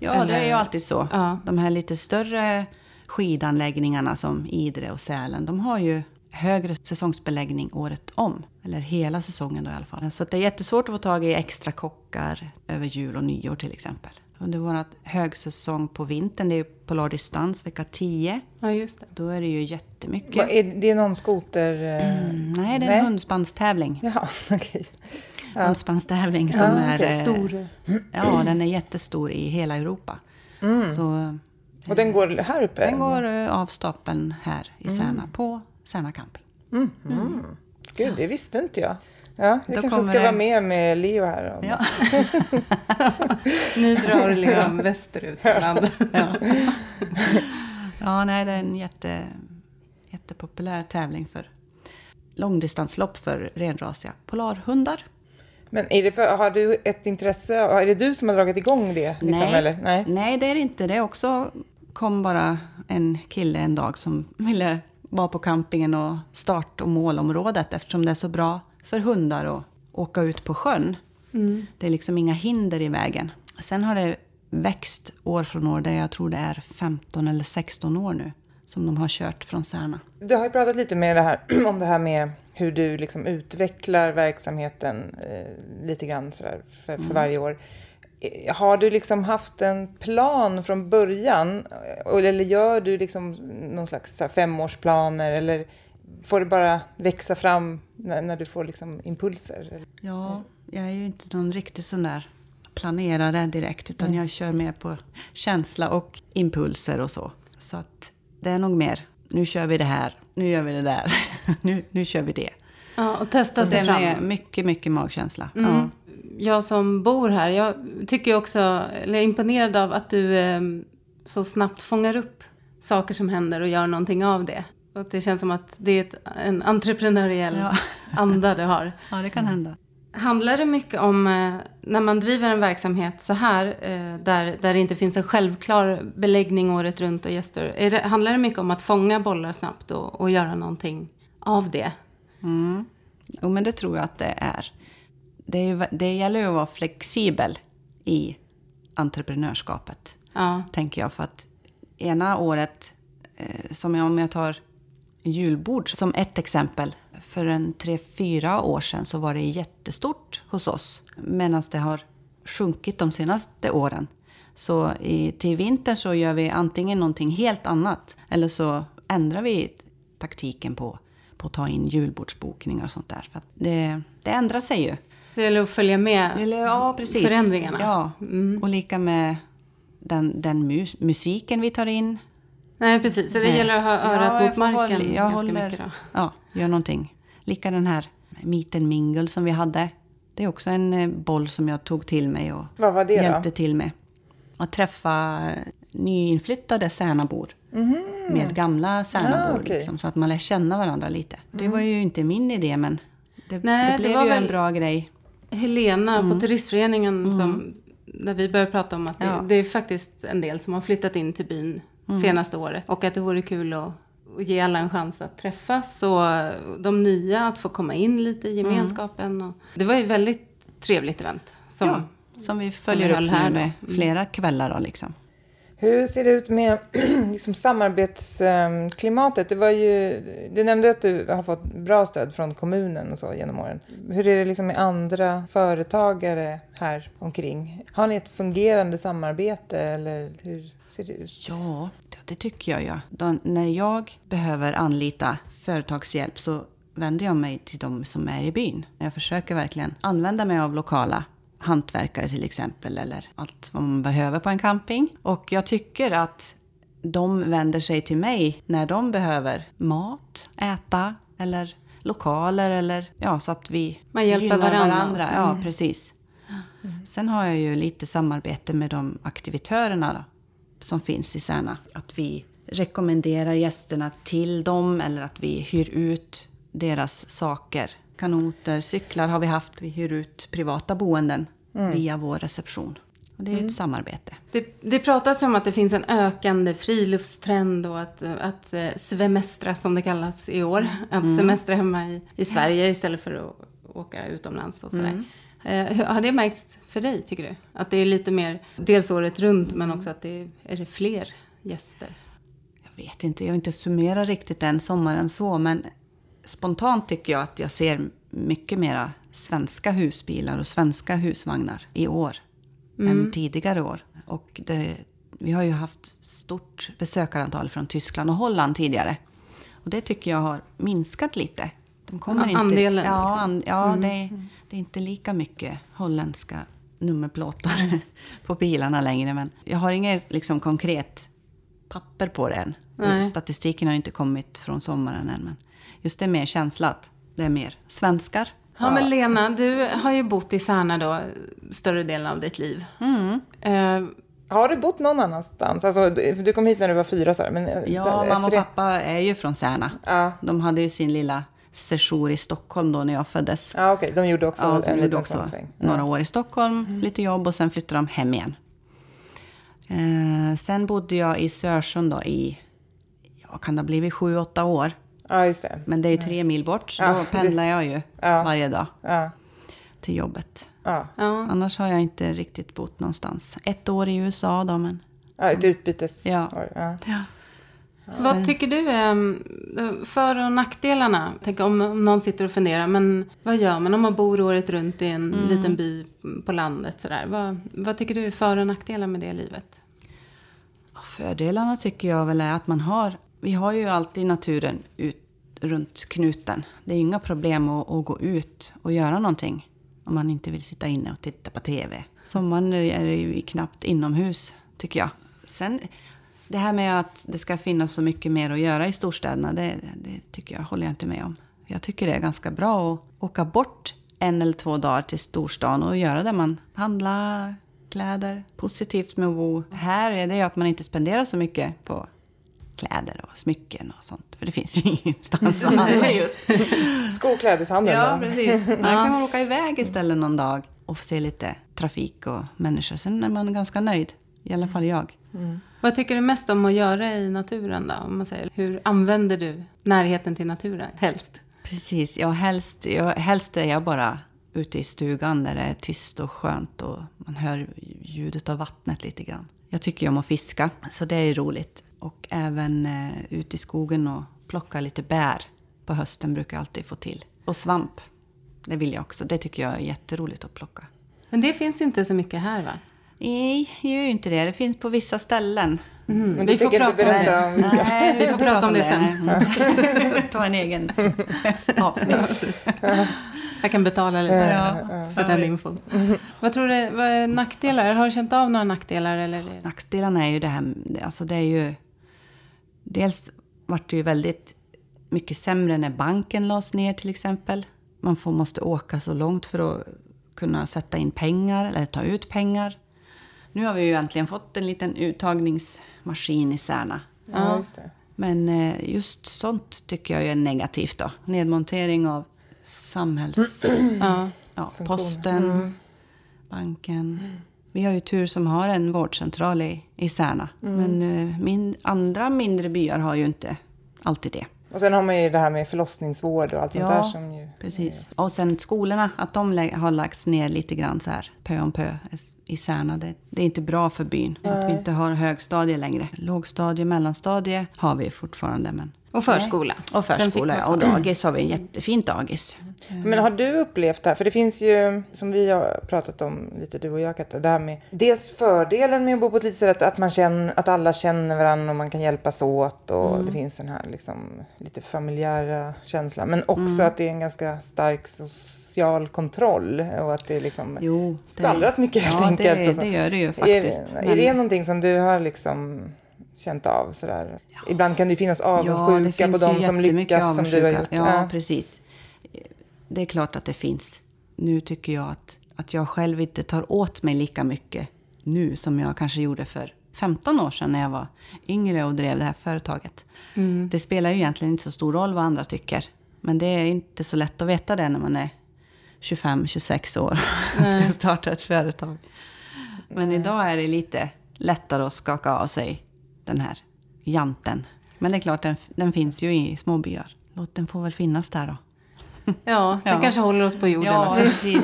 Ja, Eller- det är ju alltid så. Ja. De här lite större skidanläggningarna som Idre och Sälen, de har ju högre säsongsbeläggning året om. Eller hela säsongen då i alla fall. Så det är jättesvårt att få tag i extra kockar över jul och nyår till exempel. Under vår högsäsong på vintern, det är ju Polardistans vecka 10. Ja, just det. Då är det ju jättemycket. Vad är, det är någon skoter... eh, Mm, nej, det är Nej. en hundspanstävling. Jaha, okej. Hundspanstävling som Ja, är... okej. eh, Stor. Ja, den är jättestor i hela Europa. Så Och den går här uppe? Den går eh, av stapeln här i Särna, på Särna camping. Gud, det visste inte jag. Ja, jag Då kanske ska det- vara med med Leo här. och- Ja. Ni drar liksom västerut ja. ja, nej, det är en jätte, jättepopulär tävling för långdistanslopp för renrasiga polarhundar. Men är det för, har du ett intresse? Är det du som har dragit igång det? Liksom, nej. Eller? Nej. nej, det är det inte. Det är också kom bara en kille en dag som ville vara på campingen och start och målområdet eftersom det är så bra för hundar att åka ut på sjön. Det är liksom inga hinder i vägen. Sen har det växt år från år. Det jag tror det är 15 eller 16 år nu som de har kört från Särna. Du har ju pratat lite med det här, om det här med hur du liksom utvecklar verksamheten eh, lite grann sådär för, för varje år. Eh, Har du liksom haft en plan från början? Och- Eller gör du liksom någon slags femårsplaner? Eller får det bara växa fram när, när du får liksom impulser? Ja, jag är ju inte någon riktig sån där planerare direkt, utan jag kör mer på känsla och impulser och så. Så att det är nog mer, nu kör vi det här, nu gör vi det där, nu, nu kör vi det. Ja, och testa Så sig det fram. är mycket, mycket magkänsla. Mm. Jag som bor här, jag tycker också, eller är imponerad av att du eh, så snabbt fångar upp saker som händer och gör någonting av det. Och att det känns som att det är ett, en entreprenöriell Ja. anda du har. Ja, det kan hända. Handlar det mycket om, eh, när man driver en verksamhet så här, eh, där, där det inte finns en självklar beläggning året runt och gäster, är det, handlar det mycket om att fånga bollar snabbt och, och göra någonting av det? Mm. Jo, men det tror jag att det är. Det, är det gäller ju att vara flexibel i entreprenörskapet. Ja, tänker jag. För att ena året, eh, som jag, om jag tar julbord som ett exempel. För en tre, fyra år sedan så var det jättestort hos oss. Medan det har sjunkit de senaste åren. Så i, till vintern så gör vi antingen någonting helt annat. Eller så ändrar vi taktiken på, på att ta in julbordsbokningar och sånt där. För det, det ändrar sig ju. det gäller att följa med Eller, ja, förändringarna. Ja, och lika med den, den mus, musiken vi tar in. Nej, precis. Så det Nej. gäller att ha örat Ja, mot marken hålla- jag ganska håller- mycket då. Ja, gör någonting. Lika den här Meet and Mingle som vi hade. Det är också en eh, boll som jag tog till mig och Vad var det då? hjälpte till med. Att träffa eh, nyinflyttade Särnabor. Med gamla Särnabor. Mhm. Ah, okej. liksom, så att man lär känna varandra lite. Det var ju inte min idé men det, Nej, det det blev var ju en bra grej. Helena Mm. på Turistföreningen, som, där vi började prata om att det, Ja. Mm. det är faktiskt en del som har flyttat in till byn senaste året. Och att det vore kul att, ge alla en chans att träffas och de nya att få komma in lite i Mm. gemenskapen. Och, det var ju ett väldigt trevligt event. Som, ja, som vi som följer vi upp här då. med flera kvällar då liksom. Hur ser det ut med liksom, samarbetsklimatet? Det var ju, du nämnde att du har fått bra stöd från kommunen och så genom åren. Hur är det liksom med andra företagare här omkring? Har ni ett fungerande samarbete eller hur ser det ut? Ja, det tycker jag. Ja. Då, när jag behöver anlita företagshjälp så vänder jag mig till de som är i byn. Jag försöker verkligen använda mig av lokala hantverkare till exempel, eller allt vad man behöver på en camping. Och jag tycker att de vänder sig till mig när de behöver mat, äta eller lokaler eller ja, så att vi Man hjälper gynnar varandra. varandra. Ja, precis. Sen har jag ju lite samarbete med de aktivitörerna då, som finns i Särna. Att vi rekommenderar gästerna till dem eller att vi hyr ut deras saker. Kanoter, cyklar har vi haft. Vi hyr ut privata boenden via vår reception. Och det är ju ett samarbete. Det, det pratas om att det finns en ökande friluftstrend och att, att eh, svemestra som det kallas i år. Att semestra hemma i, i Sverige istället för att åka utomlands och sådär. Eh, har det märkts för dig, tycker du? Att det är lite mer, dels året runt, men också att det är, är det fler gäster? Jag vet inte, jag har inte summerat riktigt den sommaren så, men spontant tycker jag att jag ser mycket mera svenska husbilar och svenska husvagnar i år än tidigare år. Och det, vi har ju haft stort besökarantal från Tyskland och Holland tidigare. Och det tycker jag har minskat lite. De kommer Ja, inte, andelen, Ja, liksom. an, ja det, det är inte lika mycket holländska nummerplåtar på bilarna längre. Men jag har inget liksom, konkret papper på det än. Nej. Statistiken har ju inte kommit från sommaren än. Men just det är mer känsla att det är mer svenskar. Ja, men Lena, du har ju bott i Särna då större delen av ditt liv. Eh, Har du bott någon annanstans? Alltså, du du kom hit när du var fyra, du, men eh, Ja, mamma och det- pappa är ju från Särna. Ja. De hade ju sin lilla sejour i Stockholm då när jag föddes. Ja, okej. De gjorde också Ja, en de gjorde liten också några år i Stockholm, lite jobb och sen flyttade de hem igen. Eh, sen bodde jag i Sörsund då i, ja, kan det ha blivit sju, åtta år. Ja, just det. Men det är ju tre mil bort, så Ja, då pendlar jag ju Ja. varje dag Ja, till jobbet. Annars har jag inte riktigt bott någonstans. Ett år i USA då, men... ja ett utbytes... Ja. ja. Ja. Vad tycker du är för och nackdelarna? Tänk om, om någon sitter och funderar, men vad gör man om man bor året runt i en liten by på landet? Sådär? Vad, vad tycker du är för och nackdelar med det livet? Fördelarna tycker jag väl är att man har... Vi har ju alltid naturen ut, runt knuten. Det är inga problem att, att gå ut och göra någonting om man inte vill sitta inne och titta på TV. Sommaren är det ju knappt inomhus, tycker jag. Sen, det här med att det ska finnas så mycket mer att göra i storstäderna, det, det tycker jag, håller jag inte med om. Jag tycker det är ganska bra att åka bort en eller två dagar till storstan och göra det man handlar, kläder. Positivt med att bo här är det att man inte spenderar så mycket på kläder och smycken och sånt. För det finns ju ingenstans att handla just. Skoklädeshandeln. Ja, precis. Man kan man åka iväg istället någon dag och se lite trafik och människor. Sen är man ganska nöjd. I alla fall jag. Vad tycker du mest om att göra i naturen då? Om man säger, hur använder du närheten till naturen helst? Precis. Ja, helst, ja, helst är jag bara ute i stugan där det är tyst och skönt och man hör ljudet av vattnet lite grann. Jag tycker ju om att fiska, så det är roligt. Och även eh, ute i skogen och plocka lite bär. På hösten brukar jag alltid få till. Och svamp. Det vill jag också. Det tycker jag är jätteroligt att plocka. Men det finns inte så mycket här va? Nej, det gör ju inte det. Det finns på vissa ställen. Men Vi får prata om det. om. Nej, Vi får prata om det sen. Mm. Ta en egen avsnitt. Jag kan betala lite Ja. för den infon. Vad tror du, vad är nackdelar? Har du känt av några nackdelar? Eller? Nackdelarna är ju det här, alltså det är ju... Dels vart det ju väldigt mycket sämre när banken lades ner till exempel. Man får, måste åka så långt för att kunna sätta in pengar eller ta ut pengar. Nu har vi ju äntligen fått en liten uttagningsmaskin i Särna. Ja, just. Men eh, just sånt tycker jag är negativt då. Nedmontering av samhälls... Ja. ja, posten, banken. Vi har ju tur som har en vårdcentral i, i Särna. Men eh, min, andra mindre byar har ju inte alltid det. Och sen har man ju det här med förlossningsvård och allt sånt Ja, där som ju... Precis. Och sen skolorna, att de har lagts ner lite grann så här pö om pö i Särna. Det, det är inte bra för byn att vi inte har högstadie längre. Lågstadie, mellanstadie har vi fortfarande. Men Och förskola. och förskola, ja. Och dagis har vi en jättefint dagis. Men har du upplevt det här? För det finns ju, som vi har pratat om lite du och jag Katta, det här med dels fördelen med att bo på ett litet ställe, att, man känner, att alla känner varandra och man kan hjälpas åt och det finns den här liksom, lite familjära känslan. Men också att det är en ganska stark social kontroll och att det liksom Jo, det- skvallras mycket helt ja, enkelt. Så. det gör det ju Är, faktiskt. är Men- det någonting som du har liksom känt av sådär? Ibland kan det ju finnas Ja, det avundsjuka finns på de som lyckas som du har avundsjuka. gjort. Ja, precis. Det är klart att det finns. Nu tycker jag att, att jag själv inte tar åt mig lika mycket nu som jag kanske gjorde för 15 år sedan när jag var yngre och drev det här företaget. Det spelar ju egentligen inte så stor roll vad andra tycker. Men det är inte så lätt att veta det när man är 25-26 år och ska starta ett företag. Men idag är det lite lättare att skaka av sig den här janten. Men det är klart, den, den finns ju i småbyar. Låt den få väl finnas där då. Ja, det Ja. kanske håller oss på jorden. Ja, också. precis.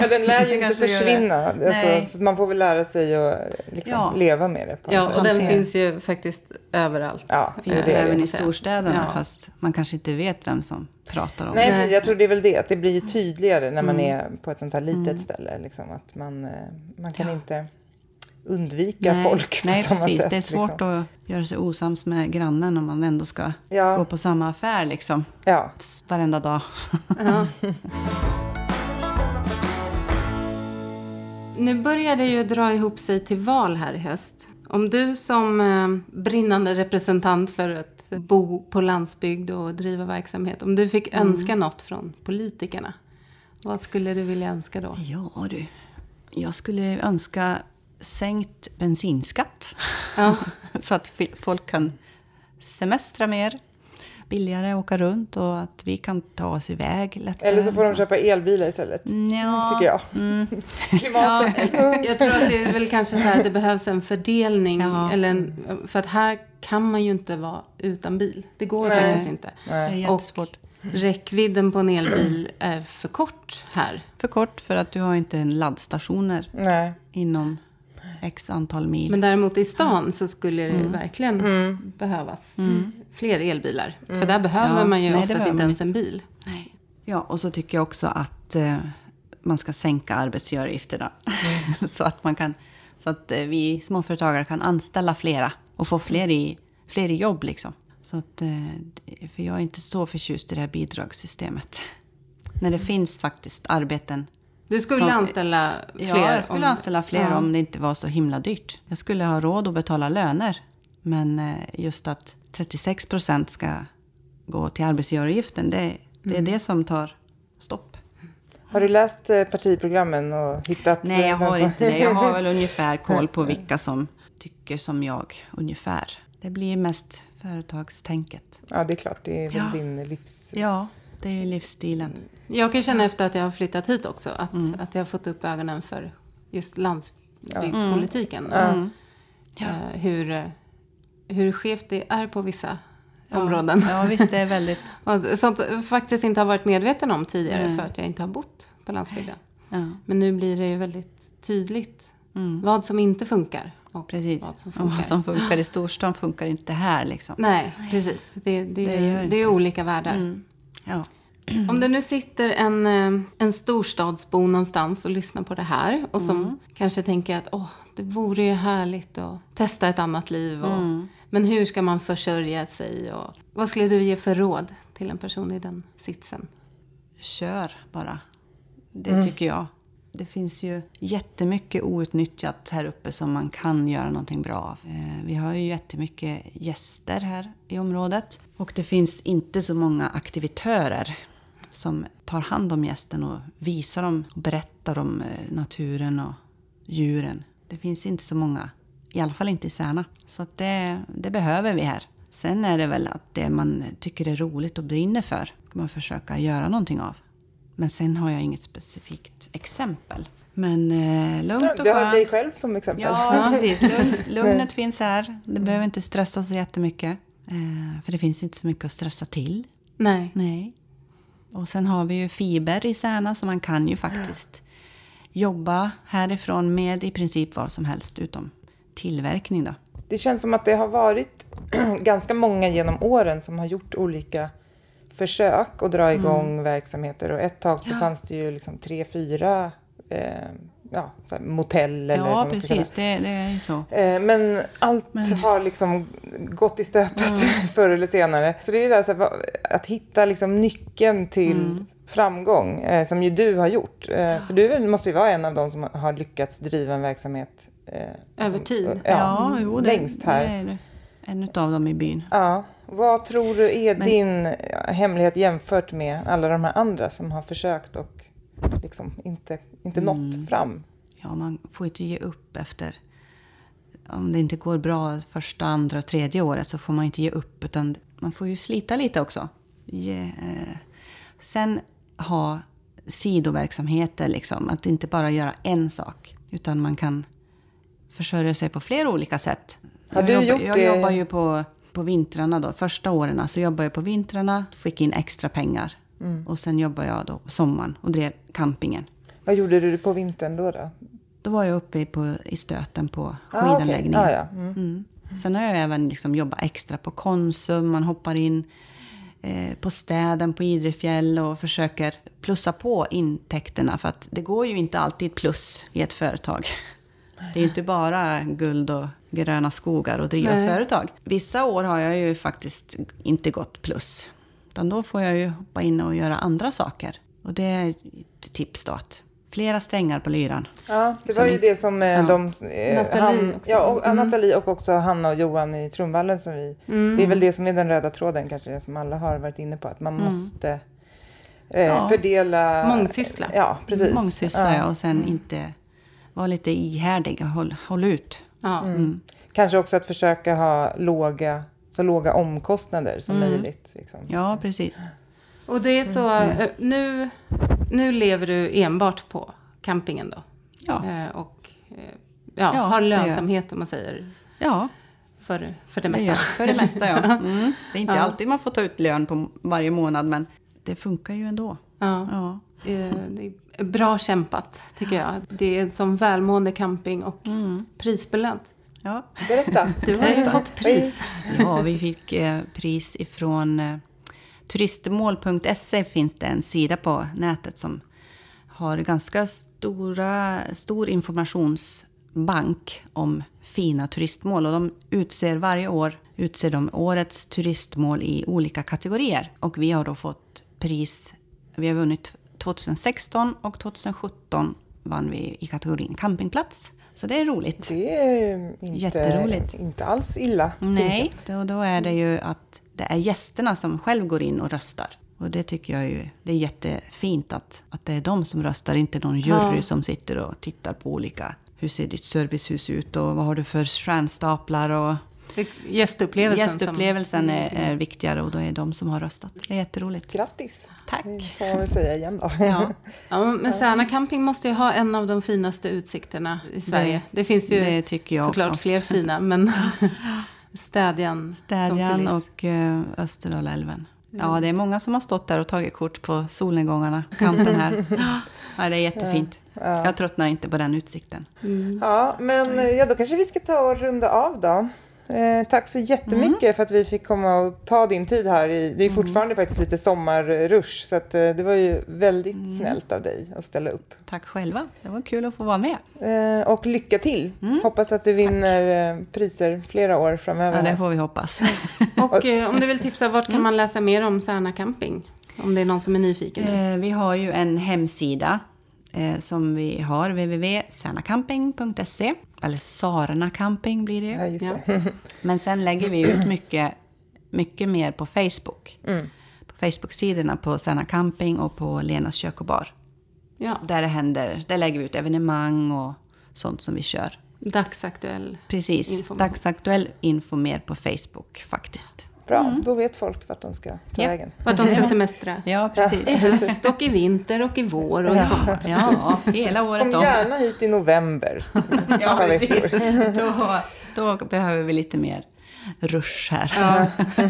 Ja, den lär ju inte försvinna. Alltså, Nej. så man får väl lära sig att liksom, Ja. leva med det. Ja, sätt. och den finns ju faktiskt överallt. Ja, finns det är det. även i storstäderna, Ja. fast man kanske inte vet vem som pratar om Nej, det. precis. jag tror det är väl det. Att det blir ju tydligare när man Mm. är på ett sånt här litet ställe. Liksom, att man, eh, man kan inte undvika Nej, folk på nej, samma precis. sätt. Det är svårt liksom. att göra sig osams med grannen om man ändå ska Ja. gå på samma affär liksom. Ja. Varenda dag. Ja. Nu börjar det ju dra ihop sig till val här i höst. Om du som eh, brinnande representant för att bo på landsbygd och driva verksamhet, om du fick önska något från politikerna, vad skulle du vilja önska då? Ja du, jag skulle önska sänkt bensinskatt. Ja. Så att folk kan semestra mer, billigare åka runt och att vi kan ta oss iväg lättare. Eller så får de köpa elbilar istället. Ja, Tycker jag. Mm. Klimatet. Jag tror att det är väl kanske så här, det behövs en fördelning. Ja. Eller en, för att här kan man ju inte vara utan bil. Det går Nej. faktiskt inte. det är Nej. jättesvårt. Räckvidden på en elbil är för kort här. För kort för att du har inte en laddstationer Nej. inom x antal mil. Men däremot i stan så skulle det Mm. verkligen behövas fler elbilar. För där behöver Ja, man ju nej, det oftast inte ens en bil. Nej. Ja, och så tycker jag också att eh, man ska sänka arbetsgivaravgifterna. så att, man kan, så att eh, vi småföretagare kan anställa flera och få fler i, fler i jobb. Liksom. Så att, eh, för jag är inte så förtjust i det här bidragssystemet. När det finns faktiskt arbeten. Du skulle Som- anställa fler? Ja, jag skulle om- anställa fler Ja. om det inte var så himla dyrt. Jag skulle ha råd att betala löner. Men eh, just att 36 procent ska gå till arbetsgivaravgiften, det, det Mm. är det som tar stopp. Har du läst eh, partiprogrammen och hittat... Nej, jag eh, har som- inte det. Jag har väl ungefär koll på vilka som tycker som jag, ungefär. Det blir mest företagstänket. Ja, det är klart. Det är väl Ja. din livs... Ja, det är livsstilen. Jag kan känna efter att jag har flyttat hit också att, Mm. att jag har fått upp ögonen för just landsbygdspolitiken. Mm. Eh, hur, eh, hur skevt det är på vissa områden. Ja, visst, det är väldigt... Och Sånt jag faktiskt inte har varit medveten om tidigare för att jag inte har bott på landsbygden. Ja, Men nu blir det ju väldigt tydligt vad som inte funkar. Och Mm. precis. vad som Och funkar. vad som funkar i storstan funkar inte här liksom. Nej, precis. Det, det, Det är- det inte. är olika världar. Mm. Ja. Om det nu sitter en, eh, en storstadsbo någonstans och lyssnar på det här och som Mm. kanske tänker att Åh, det vore ju härligt att testa ett annat liv. Och, Mm. Men hur ska man försörja sig? Och, vad skulle du ge för råd till en person i den sitsen? Kör bara. Det tycker jag. Det finns ju jättemycket outnyttjat här uppe som man kan göra någonting bra av. Eh, vi har ju jättemycket gäster här i området. Och det finns inte så många aktivitörer som tar hand om gästen och visar dem och berättar om eh, naturen och djuren. Det finns inte så många, i alla fall inte i Särna. Så att det, det behöver vi här. Sen är det väl att det man tycker är roligt och brinner för ska man försöka göra någonting av. Men sen har jag inget specifikt exempel. Men eh, lugnt och Du har dig skönt. själv som exempel. Ja, precis. Lugn, lugnet finns här. Det behöver inte stressa så jättemycket. Eh, för det finns inte så mycket att stressa till. Nej. Nej. Och sen har vi ju fiber i Särna så man kan ju faktiskt jobba härifrån med i princip vad som helst utom tillverkning då. Det känns som att det har varit ganska många genom åren som har gjort olika försök att dra igång verksamheter och ett tag så fanns det ju liksom tre, fyra eh, ja, så motell eller Ja, vad man ska kalla precis. Det, det är så. Eh, Men allt Men- har liksom gått i stöpet förr eller senare. Så det är det där här, att hitta liksom nyckeln till Mm. framgång, eh, som ju du har gjort. Eh, för du måste ju vara en av de som har lyckats driva en verksamhet eh, Över som- tid. Ja, Ja, jo, det, längst här. det är en av dem i byn. Ja. Vad tror du är Men- din hemlighet jämfört med alla de här andra som har försökt och liksom inte, inte Mm. nått fram? Ja, man får inte ge upp efter... Om det inte går bra första, andra och tredje året så får man inte ge upp. Utan man får ju slita lite också. Ge, eh, sen ha sidoverksamheter, liksom. Att inte bara göra en sak. Utan man kan försörja sig på flera olika sätt. Har jag du jobbar, gjort jag det? jobbar ju på, på vintrarna då. Första åren så jobbade jag på vintrarna, fick in extra pengar. Mm. Och sen jobbade jag då på sommaren och drev campingen. Vad gjorde du på vintern då? då? Då var jag uppe på, i stöten på Ah, skidanläggningen. Ah, ja. mm. Mm. Sen har jag även liksom jobbat extra på Konsum. Man hoppar in eh, på städen på Idrefjäll och försöker plussa på intäkterna. För att det går ju inte alltid plus i ett företag. Det är ju inte bara guld och gröna skogar och driva Nej. företag. Vissa år har jag ju faktiskt inte gått plus. Utan då får jag ju hoppa in och göra andra saker. Och det är ett tips då att flera strängar på lyran. Ja, det Som var ju inte- det som eh, Ja. de... Eh, Nathalie han, också. ja, och, mm. Nathalie och också Hanna och Johan i Trumvallen som vi... Mm. Det är väl det som är den röda tråden kanske, det som alla har varit inne på. Att man måste eh, Mm. Ja. fördela... Mångsyssla. Ja, precis. Mångsyssla ja. och sen inte vara lite ihärdig och håll, håll ut. Ja. Mm. Kanske också att försöka ha låga, så låga omkostnader som Mm. möjligt. Liksom. Ja, precis. Och det är så, Mm. eh, nu, nu lever du enbart på campingen då? Ja, Eh, Och eh, ja, Ja, har lönsamhet om man säger ja för, för det mesta. gör, för det mesta ja. Mm. Det är inte Ja. alltid man får ta ut lön på varje månad, men det funkar ju ändå. Ja. Ja. Eh, Det är bra kämpat tycker jag. Det är en sån välmående camping och Mm. prisbelönt. Ja. Berätta. Du har ju fått pris. ja, vi fick eh, pris ifrån eh, turistmål.se finns det en sida på nätet som har ganska stora, stor informationsbank om fina turistmål. Och de utser varje år utser de årets turistmål i olika kategorier. Och vi har då fått pris, vi har vunnit 2016 och 2017 vann vi i kategorin campingplats. Så det är roligt. Det är inte, Jätteroligt. inte alls illa. Nej, då, då är det ju att det är gästerna som själv går in och röstar. Och det tycker jag ju, det är jättefint att, att det är de som röstar, inte någon jury Ja. som sitter och tittar på olika, hur ser ditt servicehus ut och vad har du för stjärnstaplar och Gästupplevelsen. gästupplevelsen som, är, är viktigare och då är de som har röstat. Det är jätteroligt. Grattis! Tack. Det får man väl säga igen då. Ja, Ja, men Särna camping måste ju ha en av de finaste utsikterna i Sverige. Det, finns ju det tycker jag såklart också. fler fina, men Städjan, Städjan och uh, Österdalälven. Ja, det är många som har stått där och tagit kort på solnedgångarna, kanten här. Ja, det är jättefint. Jag tröttnar inte på den utsikten. Ja, men eh, ja, då kanske vi ska ta och runda av då. Eh, tack så jättemycket Mm. för att vi fick komma och ta din tid här. I, det är fortfarande faktiskt lite sommarrush så att, eh, det var ju väldigt Mm. snällt av dig att ställa upp. Tack själva. Det var kul att få vara med. Eh, och lycka till! Mm. Hoppas att du vinner eh, priser flera år framöver. Ja, det får vi hoppas. Och om du vill tipsa, vart kan Mm. man läsa mer om Särna camping? Om det är någon som är nyfiken. Vi har ju en hemsida eh, som vi har, www.särnacamping.se. Eller Sarna camping blir det ju. Ja, just Ja. det. Men sen lägger vi ut mycket, mycket mer på Facebook. Mm. På Facebook-sidorna på Särna camping och på Lenas kök och bar. Ja, Där det händer, där lägger vi ut evenemang och sånt som vi kör. dagsaktuell. Precis, Information. dagsaktuell info mer på Facebook faktiskt. Bra, då vet folk vart de ska ta Ja. vägen. Vart de ska semestra. Ja, I precis. höst och i vinter och i vår och i sommar. Ja, hela året Kom om. gärna hit i november. Ja, precis. Då, då behöver vi lite mer rush här. Ja.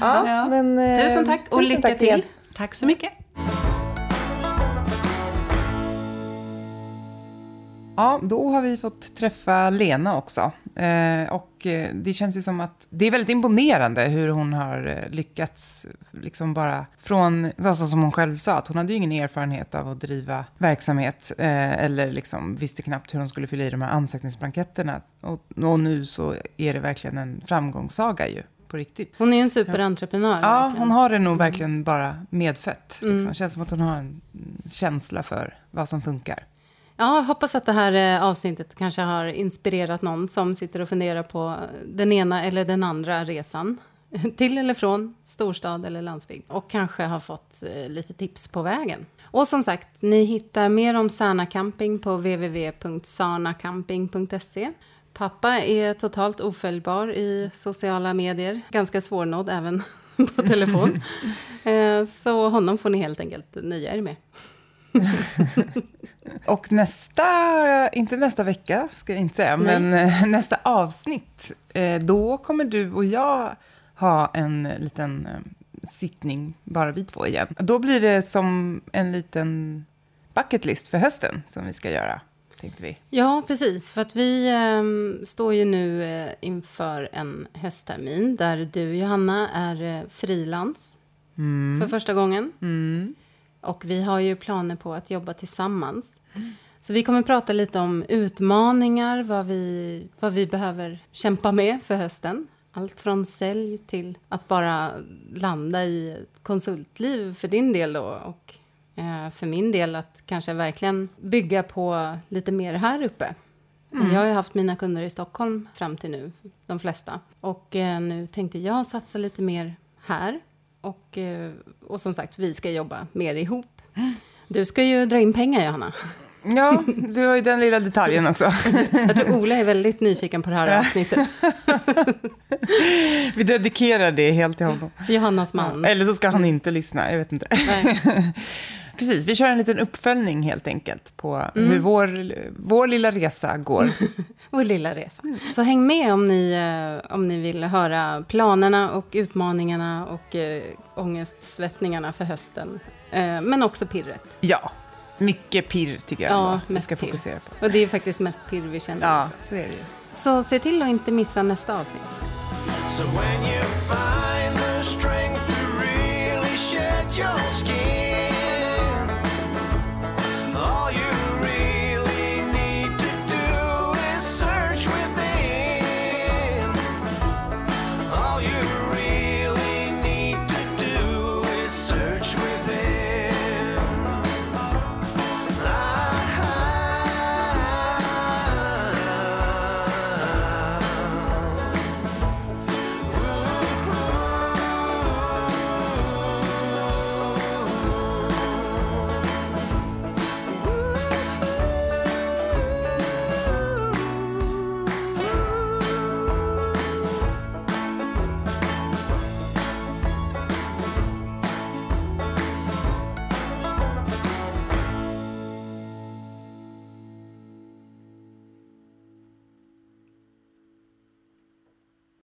Ja, Ja. Men, Tusen tack och tusen lycka tack igen. till. Tack så mycket. Ja, då har vi fått träffa Lena också. Eh, och eh, det känns ju som att det är väldigt imponerande hur hon har eh, lyckats, liksom bara från, alltså som hon själv sa, att hon hade ju ingen erfarenhet av att driva verksamhet eh, eller liksom visste knappt hur hon skulle fylla i de här ansökningsblanketterna. Och, och nu så är det verkligen en framgångssaga ju, på riktigt. Hon är en superentreprenör. Ja, verkligen. hon har det nog verkligen bara medfött. Liksom. Känns som att hon har en mm, känsla för vad som funkar. Ja, hoppas att det här eh, avsnittet kanske har inspirerat någon som sitter och funderar på den ena eller den andra resan. Till eller från storstad eller landsbygd. Och kanske har fått eh, lite tips på vägen. Och som sagt, ni hittar mer om Sana Camping på www.sanacamping.se. Pappa är totalt oföljbar i sociala medier. Ganska svårnådd även på telefon. Eh, Så honom får ni helt enkelt nöja er med. Och nästa, inte nästa vecka ska jag inte säga, Nej. men eh, nästa avsnitt, eh, då kommer du och jag ha en liten eh, sittning, bara vi två igen. Då blir det som en liten bucket list för hösten som vi ska göra, tänkte vi. Ja, precis. För att vi ehm, står ju nu eh, inför en hösttermin där du, Johanna, är eh, frilans för första gången. Och vi har ju planer på att jobba tillsammans. Så vi kommer prata lite om utmaningar, vad vi, vad vi behöver kämpa med för hösten. Allt från sälj till att bara landa i konsultliv för din del då. Och eh, för min del att kanske verkligen bygga på lite mer här uppe. Jag har ju haft mina kunder i Stockholm fram till nu, de flesta. Och eh, nu tänkte jag satsa lite mer här. Och, eh, och som sagt, vi ska jobba mer ihop. Du ska ju dra in pengar, Johanna. Ja, du har ju den lilla detaljen också. Jag tror Ola är väldigt nyfiken på det här avsnittet. Vi dedikerar det helt till honom. Johannas man. Eller så ska han inte lyssna, jag vet inte. Nej. Precis, vi kör en liten uppföljning helt enkelt på hur vår, vår lilla resa går. Vår lilla resa. Så häng med om ni, eh, om ni vill höra planerna och utmaningarna och eh, ångestsvettningarna för hösten. Eh, men också pirret. Ja, mycket pirr tycker jag Ja, vi ska pirr. fokusera på. Och det är faktiskt mest pirr vi känner Ja, också. så är det ju. Så se till att inte missa nästa avsnitt. So when you find